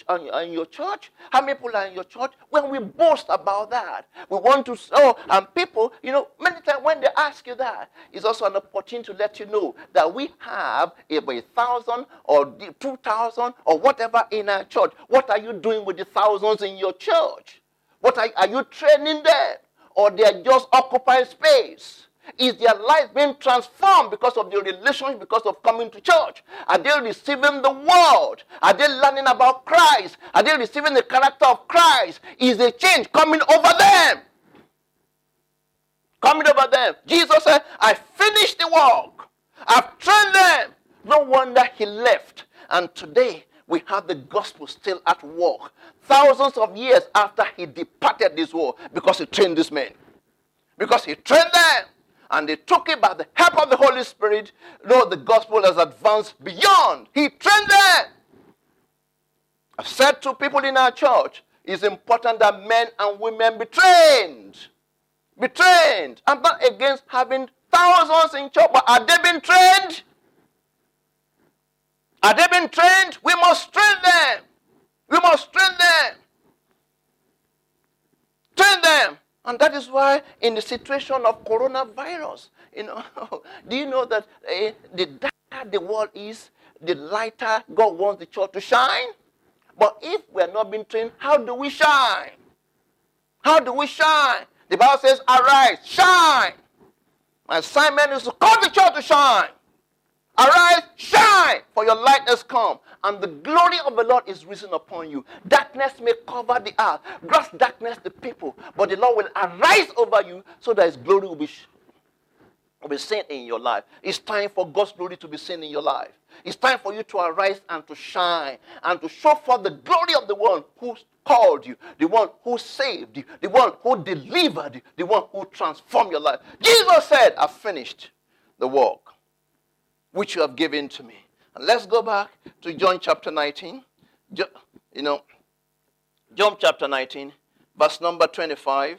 in your church? How many people are in your church? When we boast about that, we want to, oh, and people, you know, many times when they ask you that, it's also an opportunity to let you know that we have a thousand or two thousand or whatever in our church. What are you doing with the thousands in your church? What are, are you training them? Or they are just occupying space? Is their life being transformed because of their relationship, because of coming to church? Are they receiving the word? Are they learning about Christ? Are they receiving the character of Christ? Is a change coming over them? Coming over them. Jesus said, I finished the work. I've trained them. No wonder he left. And today we have the gospel still at work. Thousands of years after he departed this world because he trained these men. Because he trained them and they took it by the help of the Holy Spirit. Lord, the gospel has advanced beyond. He trained them. I've said to people in our church, it's important that men and women be trained. Be trained. I'm not against having thousands in church, but are they being trained? Are they being trained? We must train them. We must train them. Train them. And that is why, in the situation of coronavirus, you know, do you know that uh, the darker the world is, the lighter God wants the church to shine? But if we are not being trained, how do we shine? How do we shine? The Bible says, Arise, shine. My assignment is to cause the church to shine. Arise, shine, for your light has come, and the glory of the Lord is risen upon you. Darkness may cover the earth, gross darkness the people, but the Lord will arise over you so that his glory will be, will be seen in your life. It's time for God's glory to be seen in your life. It's time for you to arise and to shine and to show forth the glory of the one who called you, the one who saved you, the one who delivered you, the one who transformed your life. Jesus said, I've finished the work. Which you have given to me. And let's go back to John chapter 19. You know, John chapter 19, verse number 25.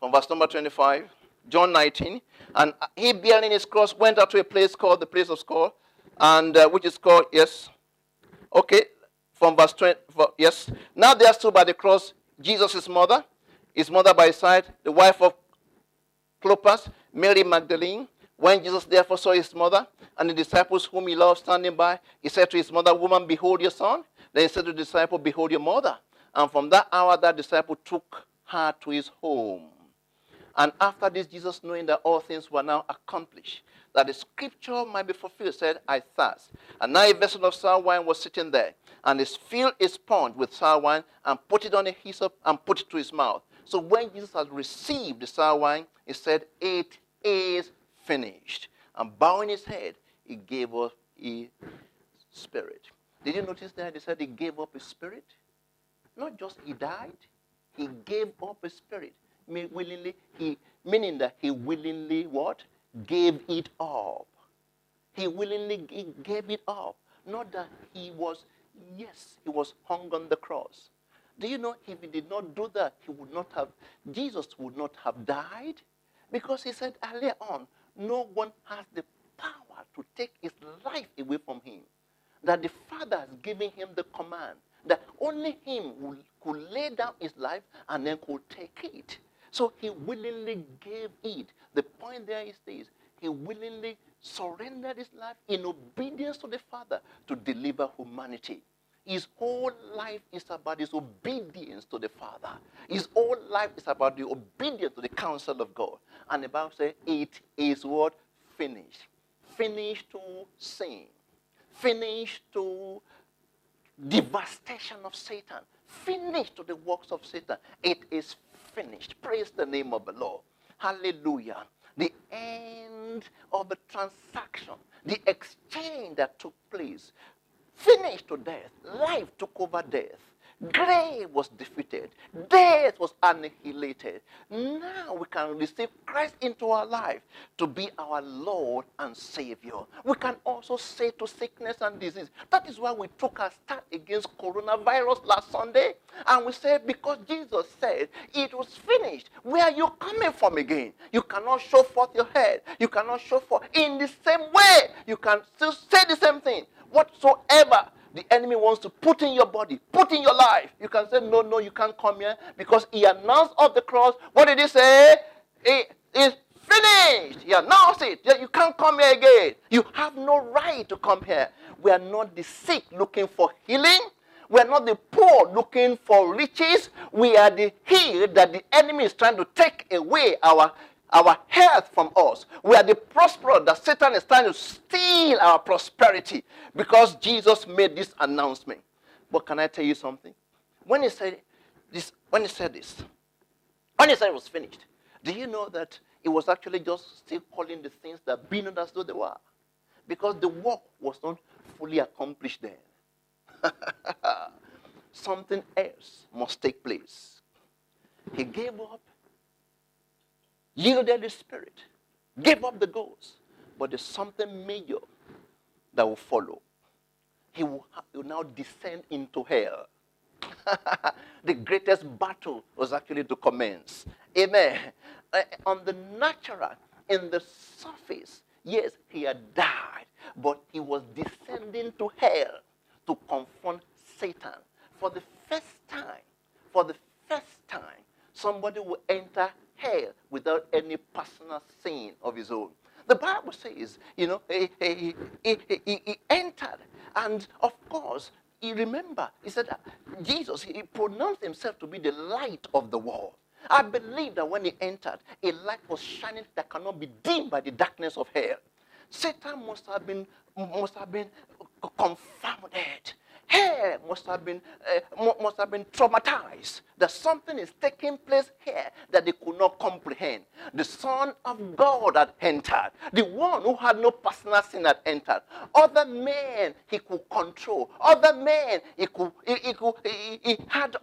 From verse number 25, John 19. And he bearing his cross went out to a place called the place of skull, and uh, which is called, yes. Okay, from verse 20, yes. Now there stood by the cross Jesus' mother, his mother by his side, the wife of Clopas, Mary Magdalene. When Jesus therefore saw his mother and the disciples whom he loved standing by, he said to his mother, Woman, behold your son. Then he said to the disciple, Behold your mother. And from that hour, that disciple took her to his home. And after this, Jesus, knowing that all things were now accomplished, that the scripture might be fulfilled, said, I thirst. And now a vessel of sour wine was sitting there, and he filled a sponge with sour wine and put it on a hyssop and put it to his mouth. So when Jesus had received the sour wine, he said, It is finished. And bowing his head, he gave up his spirit. Did you notice that he said he gave up his spirit? Not just he died, he gave up his spirit. Willingly, he meaning that he willingly what? Gave it up. He willingly gave it up. Not that he was, yes, he was hung on the cross. Do you know if he did not do that, he would not have, Jesus would not have died? Because he said earlier on, no one has the power to take his life away from him. That the Father has given him the command that only him could lay down his life and then could take it. So he willingly gave it. The point there is this he willingly surrendered his life in obedience to the Father to deliver humanity. His whole life is about his obedience to the Father. His whole life is about the obedience to the counsel of God. And the Bible says, it is what? Finished. Finished to sin. Finished to devastation of Satan. Finished to the works of Satan. It is finished. Praise the name of the Lord. Hallelujah. The end of the transaction, the exchange that took place finished to death. Life took over death. Grave was defeated. Death was annihilated. Now we can receive Christ into our life to be our Lord and Savior. We can also say to sickness and disease. That is why we took our stand against coronavirus last Sunday. And we said, because Jesus said, it was finished. Where are you coming from again? You cannot show forth your head. You cannot show forth. In the same way, you can still say the same thing. Whatsoever the enemy wants to put in your body, put in your life. You can say, No, no, you can't come here because he announced of the cross. What did he say? It is finished. He announced it. You can't come here again. You have no right to come here. We are not the sick looking for healing. We are not the poor looking for riches. We are the healed that the enemy is trying to take away our our health from us. We are the prosperous that Satan is trying to steal our prosperity because Jesus made this announcement. But can I tell you something? When he said this, when he said this, when he said it was finished, do you know that it was actually just still calling the things that be not as though they were? Because the work was not fully accomplished then. Something else must take place. He gave up yielded his spirit, gave up the ghost. But there's something major that will follow. He will, will now descend into hell. the greatest battle was actually to commence. Amen. Uh, on the natural, in the surface, yes, he had died, but he was descending to hell to confront Satan. For the first time, for the first time, somebody will enter hell without any personal sin of his own. The Bible says, you know, he, he, he, he entered. And of course, he remember, he said, Jesus, he pronounced himself to be the light of the world. I believe that when he entered, a light was shining that cannot be dimmed by the darkness of hell. Satan must have been, must have been confounded. Hell must have been, uh, must have been traumatized that something is taking place here that they could not comprehend. The Son of God had entered. The one who had no personal sin had entered. Other men he could control. Other men he could he, he, could, he, he had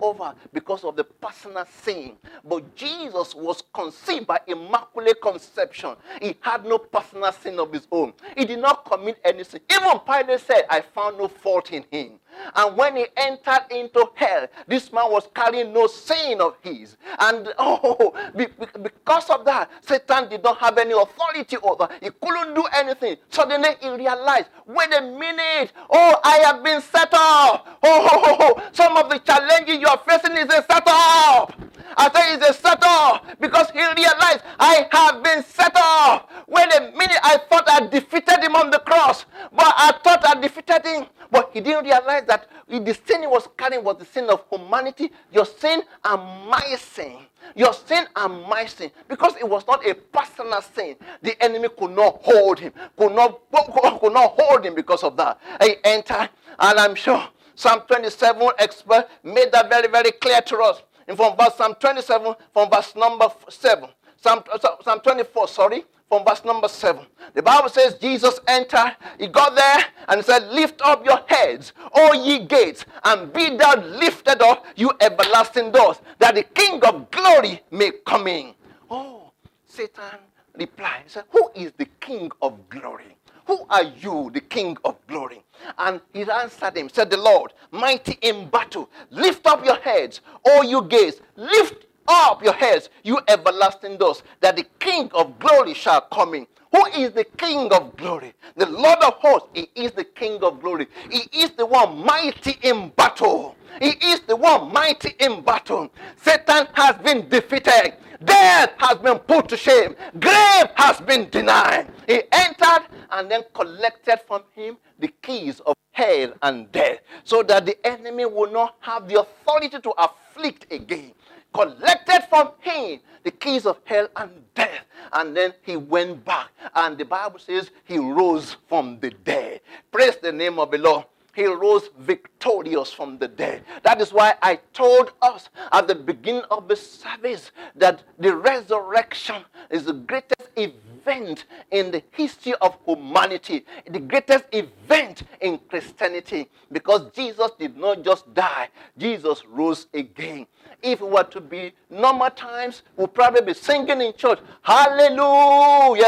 over because of the personal sin. But Jesus was conceived by immaculate conception. He had no personal sin of his own. He did not commit any sin. Even Pilate said, I found no fault in him. And when he entered into hell, this man was carrying no sin of his. And oh, because of that, Satan did not have any authority over. He couldn't do anything. Suddenly he realized, wait a minute. Oh, I have been set up. Oh, oh, oh, oh. some of the challenges you are facing is a setup. I say it's a setup because he realized I have been set up. Wait a minute, I thought I defeated him on the cross, but I thought I defeated him. But he didn't realize that the sin he was carrying was the sin of humanity, your sin and my sin. Your sin and my sin. Because it was not a personal sin. The enemy could not hold him. Could not, could not hold him because of that. He entered, and I'm sure Psalm 27 expert made that very, very clear to us. And from verse Psalm 27, from verse number 7. Psalm, Psalm 24, sorry from verse number 7. The Bible says Jesus entered, he got there and said, Lift up your heads, O ye gates, and be thou lifted up, you everlasting doors, that the King of glory may come in. Oh, Satan replied, said, Who is the King of glory? Who are you, the King of glory? And he answered him, said the Lord, mighty in battle, lift up your heads, all you gates, lift up your heads, you everlasting doors, that the King of glory shall come in. Who is the King of glory? The Lord of hosts. He is the King of glory. He is the one mighty in battle. He is the one mighty in battle. Satan has been defeated. Death has been put to shame. Grave has been denied. He entered and then collected from him the keys of hell and death so that the enemy will not have the authority to afflict again collected from him the keys of hell and death. And then he went back. And the Bible says he rose from the dead. Praise the name of the Lord. He rose victorious from the dead. That is why I told us at the beginning of the service that the resurrection is the greatest event in the history of humanity, the greatest event in Christianity, because Jesus did not just die, Jesus rose again if it were to be normal times, we'll probably be singing in church, Hallelujah,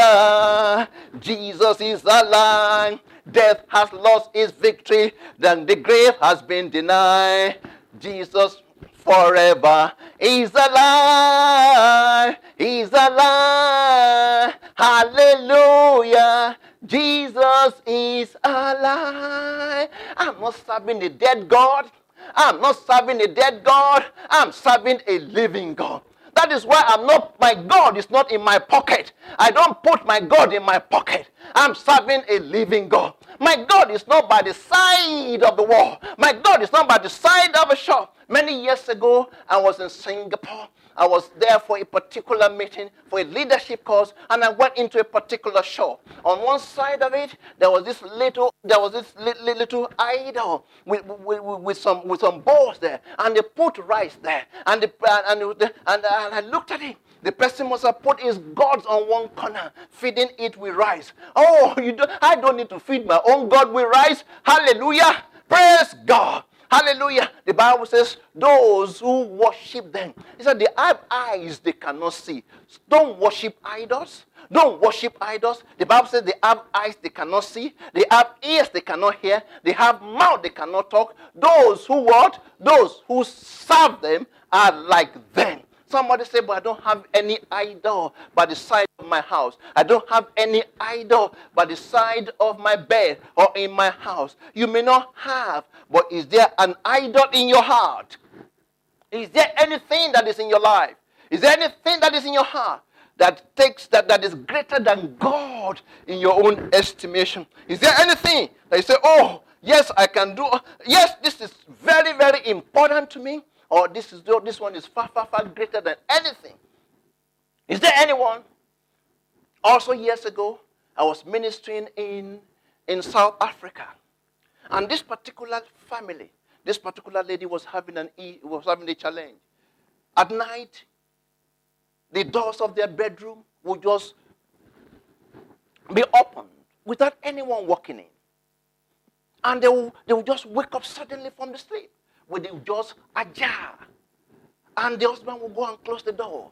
Jesus is alive. Death has lost its victory, then the grave has been denied. Jesus forever is alive. He's alive. Hallelujah. Jesus is alive. I'm not serving the dead God. I'm not serving a dead God. I'm serving a living God. That is why I'm not, my God is not in my pocket. I don't put my God in my pocket. I'm serving a living God. My God is not by the side of the wall. My God is not by the side of a shop. Many years ago, I was in Singapore I was there for a particular meeting, for a leadership course, and I went into a particular shop. On one side of it, there was this little, there was this little, idol with, with, with, some, with some balls there, and they put rice there, and, the, and, and, and, and I looked at it. The person must have put his gods on one corner, feeding it with rice. Oh, you don't, I don't need to feed my own God with rice. Hallelujah. Praise God. Hallelujah. The Bible says, those who worship them. He said, they have eyes they cannot see. Don't worship idols. Don't worship idols. The Bible says they have eyes they cannot see. They have ears they cannot hear. They have mouth they cannot talk. Those who what? Those who serve them are like them. Somebody say, but I don't have any idol by the side of my house. I don't have any idol by the side of my bed or in my house. You may not have, but is there an idol in your heart? Is there anything that is in your life? Is there anything that is in your heart that takes that, that is greater than God in your own estimation? Is there anything that you say, oh, yes, I can do, yes, this is very, very important to me? Or this is oh, this one is far, far, far greater than anything. Is there anyone? Also, years ago, I was ministering in, in South Africa. And this particular family, this particular lady was having an was having a challenge. At night, the doors of their bedroom would just be opened without anyone walking in. And they will, they will just wake up suddenly from the sleep with it just ajar. And the husband will go and close the door.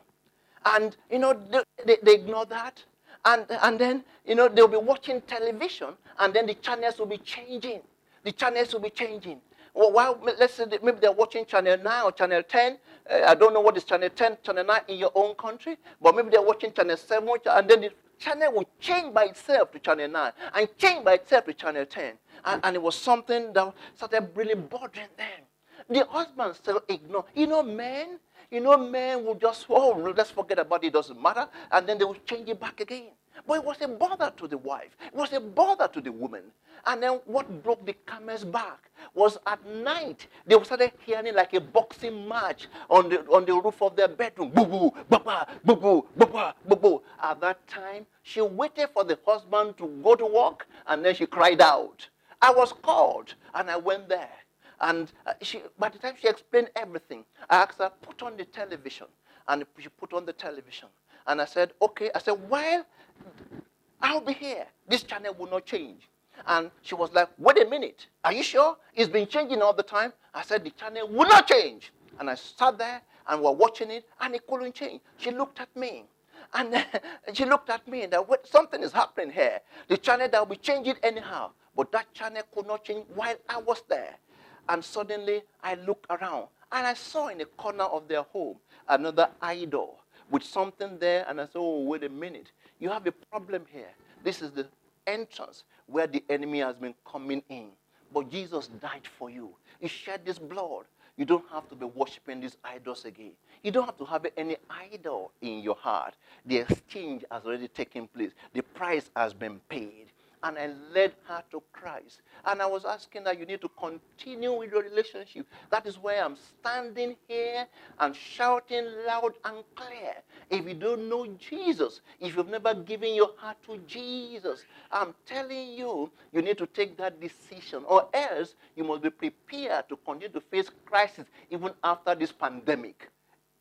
And, you know, they, they, they ignore that. And, and then, you know, they'll be watching television and then the channels will be changing. The channels will be changing. Well, while, let's say maybe they're watching Channel 9 or Channel 10. Uh, I don't know what is Channel 10, Channel 9 in your own country, but maybe they're watching Channel 7, and then the channel will change by itself to Channel 9 and change by itself to Channel 10. And, and it was something that started really bothering them. The husband still ignore. You know, men, you know, men will just, oh, let's forget about it, it doesn't matter. And then they will change it back again. But it was a bother to the wife. It was a bother to the woman. And then what broke the camel's back was at night, they started hearing like a boxing match on the, on the roof of their bedroom. Boo boo, baba, boo boo, baba, boo boo. At that time, she waited for the husband to go to work and then she cried out. I was called and I went there. And uh, she, by the time she explained everything, I asked her, put on the television. And she put on the television. And I said, okay. I said, well, I'll be here. This channel will not change. And she was like, wait a minute. Are you sure? It's been changing all the time. I said, the channel will not change. And I sat there and we're watching it and it couldn't change. She looked at me. And she looked at me and that something is happening here. The channel that will change it anyhow. But that channel could not change while I was there. And suddenly I looked around and I saw in the corner of their home another idol with something there. And I said, Oh, wait a minute. You have a problem here. This is the entrance where the enemy has been coming in. But Jesus died for you. He shed his blood. You don't have to be worshiping these idols again. You don't have to have any idol in your heart. The exchange has already taken place. The price has been paid and I led her to Christ. And I was asking that you need to continue with your relationship. That is why I'm standing here and shouting loud and clear. If you don't know Jesus, if you've never given your heart to Jesus, I'm telling you, you need to take that decision, or else you must be prepared to continue to face crisis even after this pandemic.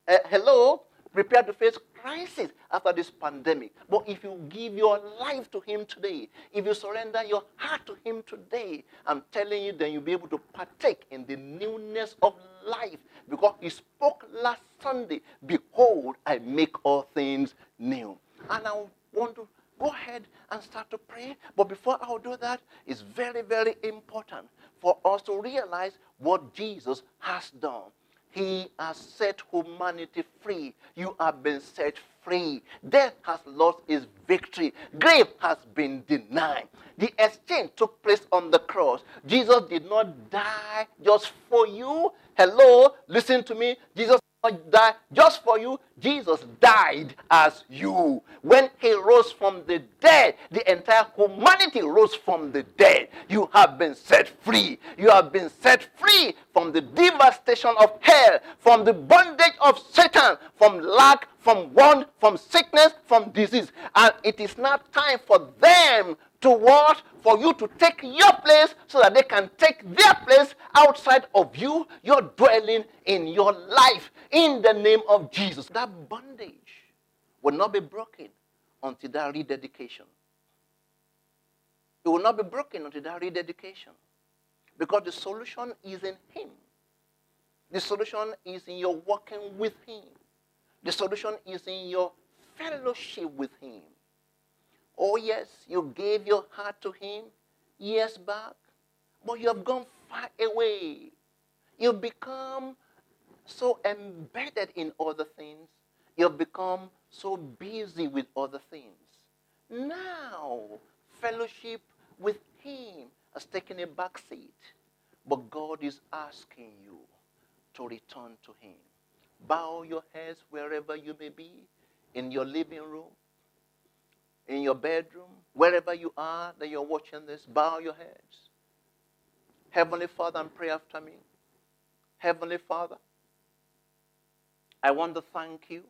Uh, hello? Prepare to face crisis after this pandemic. But if you give your life to Him today, if you surrender your heart to Him today, I'm telling you, then you'll be able to partake in the newness of life. Because He spoke last Sunday, Behold, I make all things new. And I want to go ahead and start to pray. But before I'll do that, it's very, very important for us to realize what Jesus has done. He has set humanity free. You have been set free. Death has lost its victory. Grave has been denied. The exchange took place on the cross. Jesus did not die just for you. Hello, listen to me. Jesus die just for you. Jesus died as you. When he rose from the dead, the entire humanity rose from the dead. You have been set free. You have been set free from the devastation of hell, from the bondage of Satan, from lack, from want, from sickness, from disease. And it is now time for them to what? For you to take your place so that they can take their place outside of you, your dwelling in your life in the name of Jesus. That bondage will not be broken until that rededication. It will not be broken until that rededication. Because the solution is in Him. The solution is in your walking with Him. The solution is in your fellowship with Him. Oh, yes, you gave your heart to Him years back, but you have gone far away. You've become so embedded in other things. You've become so busy with other things. Now, fellowship with Him has taken a back seat. But God is asking you to return to Him. Bow your heads wherever you may be, in your living room, in your bedroom, wherever you are that you're watching this, bow your heads. Heavenly Father, and pray after me. Heavenly Father, I want to thank you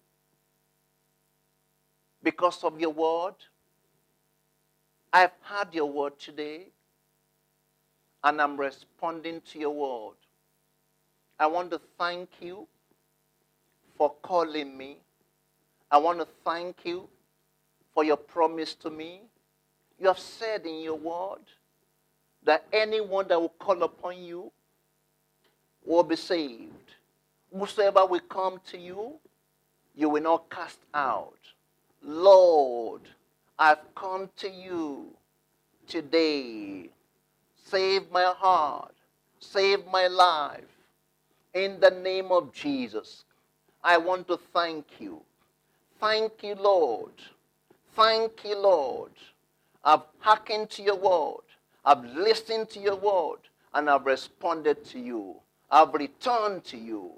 because of your word. I've heard your word today. and I'm responding to your word. I want to thank you for calling me. I want to thank you for your promise to me. You have said in your word that anyone that will call upon you will be saved. Whosoever will come to you, you will not cast out. Lord, I've come to you today. Save my heart. Save my life. In the name of Jesus, I want to thank you. Thank you, Lord. Thank you, Lord. I've hearkened to your word. I've listened to your word. And I've responded to you. I've returned to you.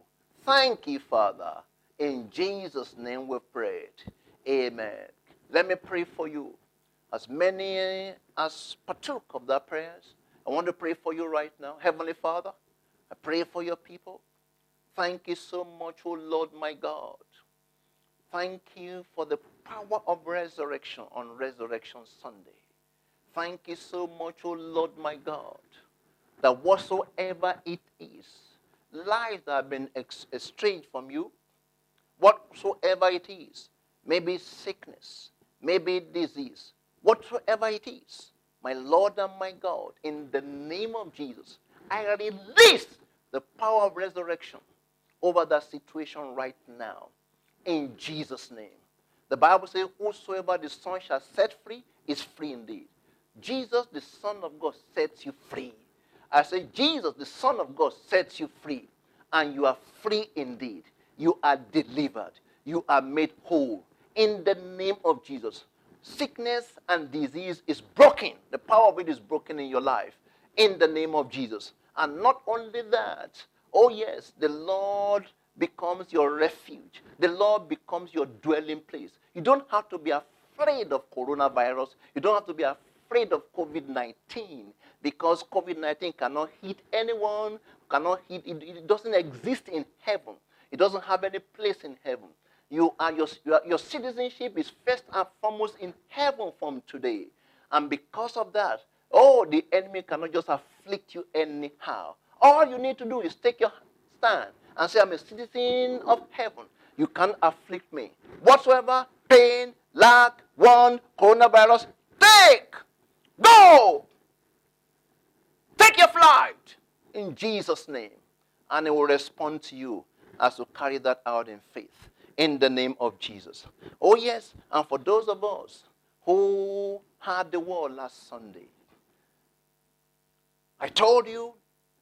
Thank you, Father. In Jesus' name we pray. Amen. Let me pray for you. As many as partook of that prayers, I want to pray for you right now. Heavenly Father, I pray for your people. Thank you so much, O Lord my God. Thank you for the power of resurrection on Resurrection Sunday. Thank you so much, O Lord my God, that whatsoever it is, lives that have been estranged from you, whatsoever it is, maybe sickness, maybe disease, whatsoever it is, my Lord and my God, in the name of Jesus, I release the power of resurrection over that situation right now. In Jesus' name. The Bible says, Whosoever the Son shall set free is free indeed. Jesus, the Son of God, sets you free. I say, Jesus, the Son of God, sets you free. And you are free indeed. You are delivered. You are made whole. In the name of Jesus. Sickness and disease is broken. The power of it is broken in your life. In the name of Jesus. And not only that, oh yes, the Lord becomes your refuge. The Lord becomes your dwelling place. You don't have to be afraid of coronavirus. You don't have to be afraid of COVID 19 because COVID 19 cannot hit anyone, cannot hit, it, it, doesn't exist in heaven. It doesn't have any place in heaven. You are your, your, your citizenship is first and foremost in heaven from today. And because of that, oh, the enemy cannot just afflict you anyhow. All you need to do is take your stand and say, I'm a citizen of heaven. You can't afflict me. Whatsoever pain, lack, want, coronavirus, take, go, take your flight in Jesus' name. And it will respond to you as you carry that out in faith in the name of Jesus. Oh, yes. And for those of us who had the word last Sunday, I told you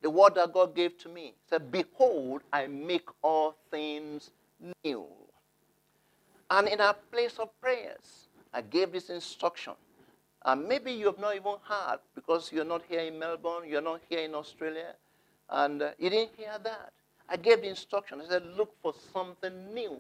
the word that God gave to me. said, Behold, I make all things new. And in our place of prayers, I gave this instruction. And maybe you have not even heard because you're not here in Melbourne, you're not here in Australia, and uh, you didn't hear that. I gave the instruction. I said, look for something new.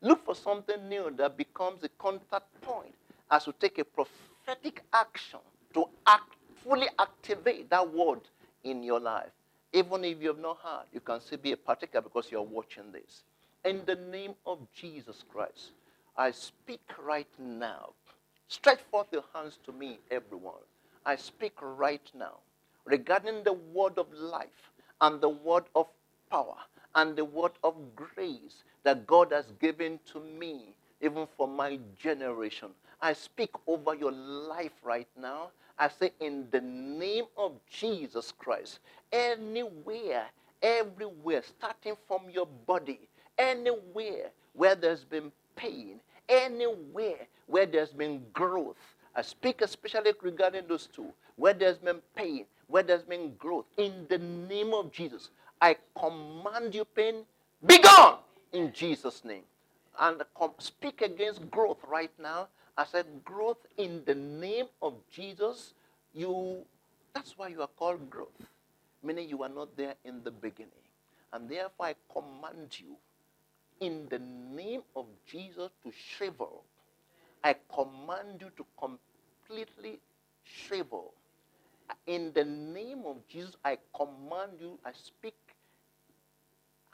Look for something new that becomes a contact point as you take a prophetic action to act, fully activate that word in your life. Even if you have not heard, you can still be a partaker because you're watching this. In the name of Jesus Christ, I speak right now. Stretch forth your hands to me, everyone. I speak right now regarding the word of life and the word of power and the word of grace that God has given to me, even for my generation. I speak over your life right now I say, in the name of Jesus Christ, anywhere, everywhere, starting from your body, anywhere where there's been pain, anywhere where there's been growth. I speak especially regarding those two, where there's been pain, where there's been growth. In the name of Jesus, I command you, pain, be gone in Jesus' name. And speak against growth right now I said, growth in the name of Jesus, you, that's why you are called growth, meaning you are not there in the beginning. And therefore, I command you, in the name of Jesus, to shrivel. I command you to completely shrivel. In the name of Jesus, I command you, I speak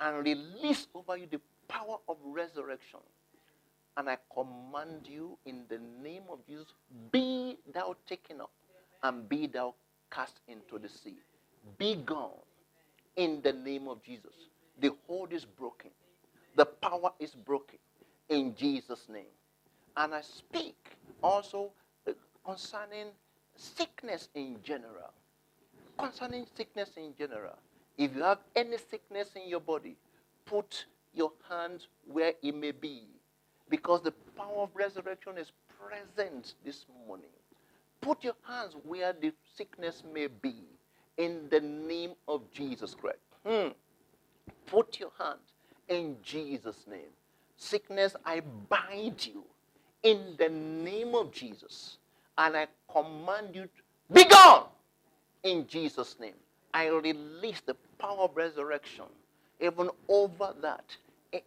and release over you the power of resurrection. And I command you in the name of Jesus, be thou taken up and be thou cast into the sea. be gone in the name of Jesus. The hold is broken. The power is broken in Jesus' name. And I speak also uh, concerning sickness in general. Concerning sickness in general. If you have any sickness in your body, put your hands where it may be. Because the power of resurrection is present this morning. Put your hands where the sickness may be in the name of Jesus Christ. Hmm. Put your hand in Jesus' name. Sickness, I bind you in the name of Jesus. And I command you to be gone in Jesus' name. I release the power of resurrection even over that,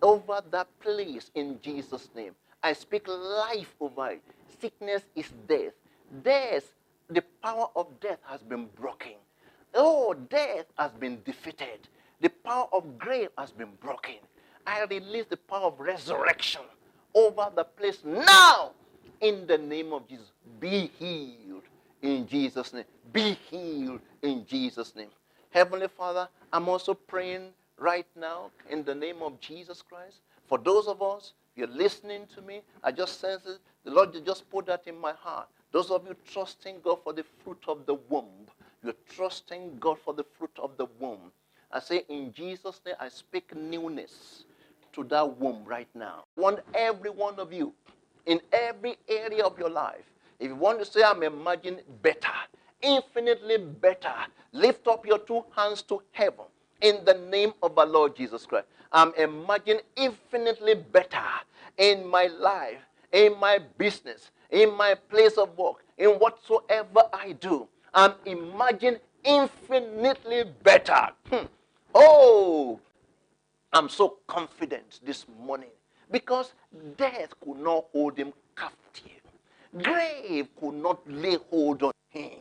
over that place in Jesus' name. I speak life over it. Sickness is death. Death, the power of death has been broken. Oh, death has been defeated. The power of grave has been broken. I release the power of resurrection over the place now in the name of Jesus. Be healed in Jesus' name. Be healed in Jesus' name. Heavenly Father, I'm also praying right now in the name of Jesus Christ. For those of us, you're listening to me, I just sense it. The Lord just put that in my heart. Those of you trusting God for the fruit of the womb, you're trusting God for the fruit of the womb. I say, in Jesus' name, I speak newness to that womb right now. I want every one of you in every area of your life. If you want to say, I'm imagining better, infinitely better, lift up your two hands to heaven in the name of our Lord Jesus Christ. I'm imagining infinitely better in my life, in my business, in my place of work, in whatsoever I do. I'm imagining infinitely better. Hmm. Oh, I'm so confident this morning because death could not hold him captive. Grave could not lay hold on him.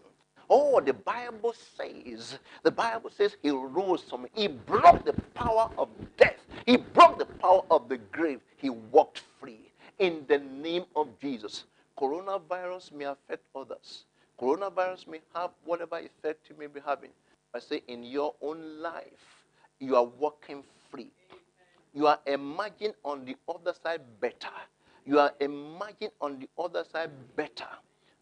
Oh, the Bible says, the Bible says he rose from, he broke the power of death. He broke the power of the grave. He walked free. In the name of Jesus. Coronavirus may affect others. Coronavirus may have whatever effect you may be having. I say in your own life, you are walking free. You are emerging on the other side better. You are emerging on the other side better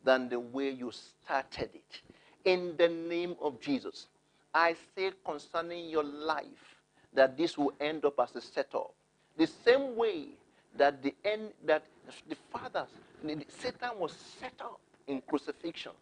than the way you started it. In the name of Jesus, I say concerning your life that this will end up as a setup. The same way that the end that the fathers, Satan was set up in crucifixion.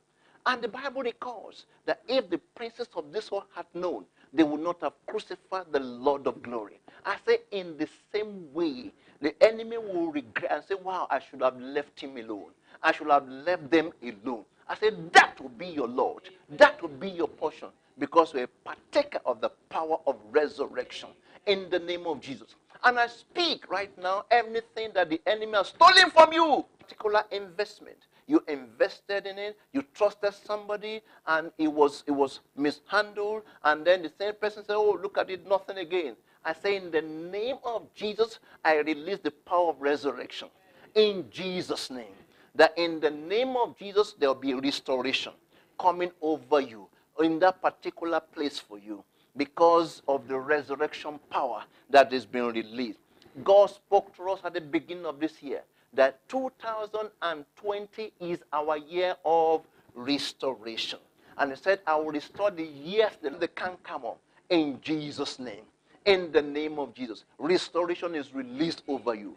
And the Bible records that if the princes of this world had known, they would not have crucified the Lord of glory. I say, in the same way, the enemy will regret and say, Wow, I should have left him alone. I should have left them alone. I said, That will be your Lord. That will be your portion because we're a partaker of the power of resurrection in the name of Jesus. And I speak right now everything that the enemy has stolen from you, particular investment. You invested in it, you trusted somebody, and it was it was mishandled, and then the same person said, Oh, look at it, nothing again. I say, in the name of Jesus, I release the power of resurrection. In Jesus' name that in the name of Jesus, there will be restoration coming over you in that particular place for you because of the resurrection power that is being released. God spoke to us at the beginning of this year that 2020 is our year of restoration. And he said, I will restore the years that they can't come on in Jesus' name. In the name of Jesus. Restoration is released over you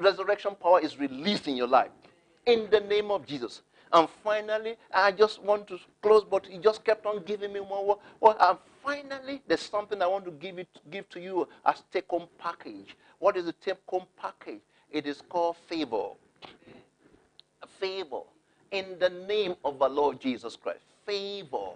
resurrection power is released in your life. In the name of Jesus. And finally, I just want to close, but he just kept on giving me more. Well, and finally, there's something I want to give it give to you as take-home package. What is the take-home package? It is called favor. Favor. In the name of our Lord Jesus Christ. Favor.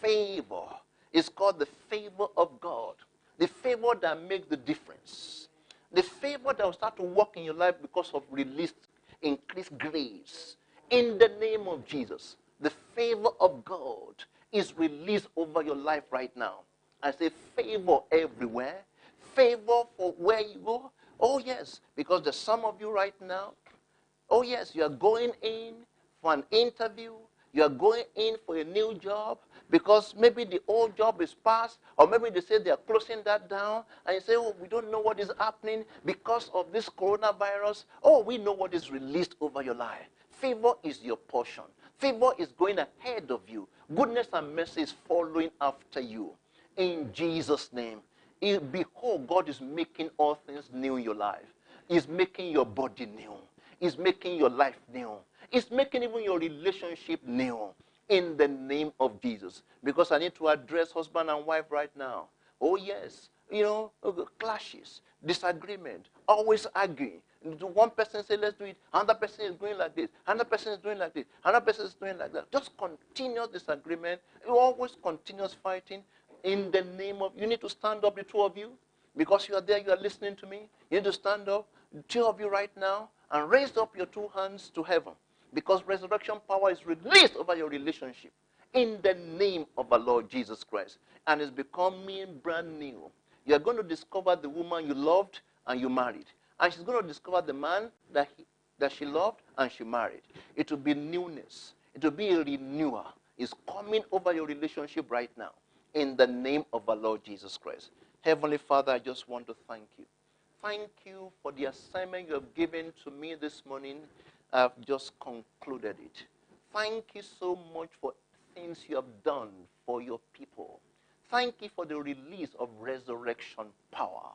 Favor. It's called the favor of God. The favor that makes the difference the favor that will start to work in your life because of released, increased grace. In the name of Jesus, the favor of God is released over your life right now. I say favor everywhere, favor for where you go. Oh, yes, because there's some of you right now. Oh, yes, you are going in for an interview, you are going in for a new job, because maybe the old job is past, or maybe they say they're closing that down, and you say, oh, we don't know what is happening because of this coronavirus. Oh, we know what is released over your life. Favor is your portion. Favor is going ahead of you. Goodness and mercy is following after you. In Jesus' name. Behold, God is making all things new in your life. He's making your body new. He's making your life new. He's making even your relationship new in the name of Jesus. Because I need to address husband and wife right now. Oh, yes. You know, clashes, disagreement, always arguing. One person say, let's do it. Another person is doing like this. Another person is doing like this. Another person is doing like that. Just continuous disagreement. Always continuous fighting in the name of, you need to stand up, the two of you, because you are there, you are listening to me. You need to stand up, the two of you right now, and raise up your two hands to heaven because resurrection power is released over your relationship in the name of our Lord Jesus Christ. And it's becoming brand new. You're going to discover the woman you loved and you married. And she's going to discover the man that, he, that she loved and she married. It will be newness. It will be a renewal. It's coming over your relationship right now in the name of our Lord Jesus Christ. Heavenly Father, I just want to thank you. Thank you for the assignment you have given to me this morning I've just concluded it. Thank you so much for things you have done for your people. Thank you for the release of resurrection power.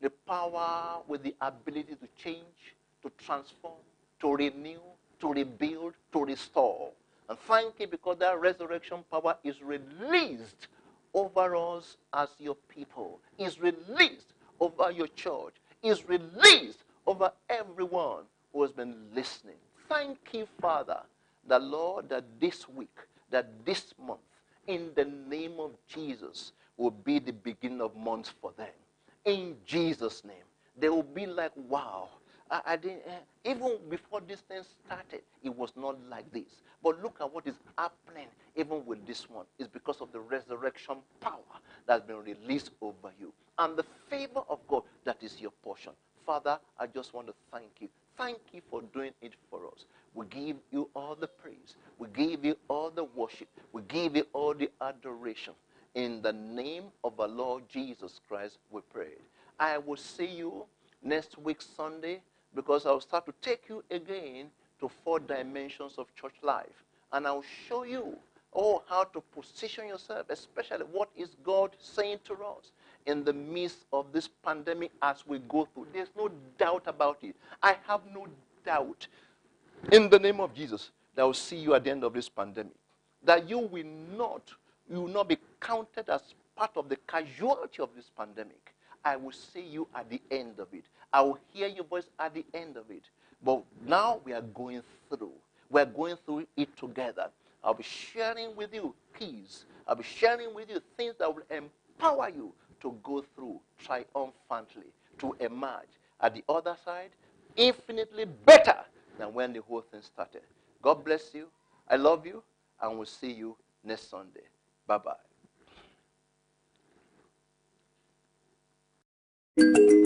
The power with the ability to change, to transform, to renew, to rebuild, to restore. And thank you because that resurrection power is released over us as your people, is released over your church, is released over everyone who has been listening. Thank you, Father, the Lord, that this week, that this month, in the name of Jesus, will be the beginning of months for them. In Jesus' name. They will be like, wow. I, I didn't, uh, even before this thing started, it was not like this. But look at what is happening even with this one. It's because of the resurrection power that's been released over you. And the favor of God that is your portion. Father, I just want to thank you Thank you for doing it for us. We give you all the praise. We give you all the worship. We give you all the adoration. In the name of our Lord Jesus Christ, we pray. I will see you next week, Sunday, because I'll start to take you again to four dimensions of church life. And I'll show you oh, how to position yourself, especially what is God saying to us in the midst of this pandemic as we go through. There's no doubt about it. I have no doubt in the name of Jesus that will see you at the end of this pandemic. That you will not, you will not be counted as part of the casualty of this pandemic. I will see you at the end of it. I will hear your voice at the end of it. But now we are going through. We're going through it together. I'll be sharing with you peace. I'll be sharing with you things that will empower you to go through triumphantly, to emerge at the other side infinitely better than when the whole thing started. God bless you. I love you, and we'll see you next Sunday. Bye bye. thank you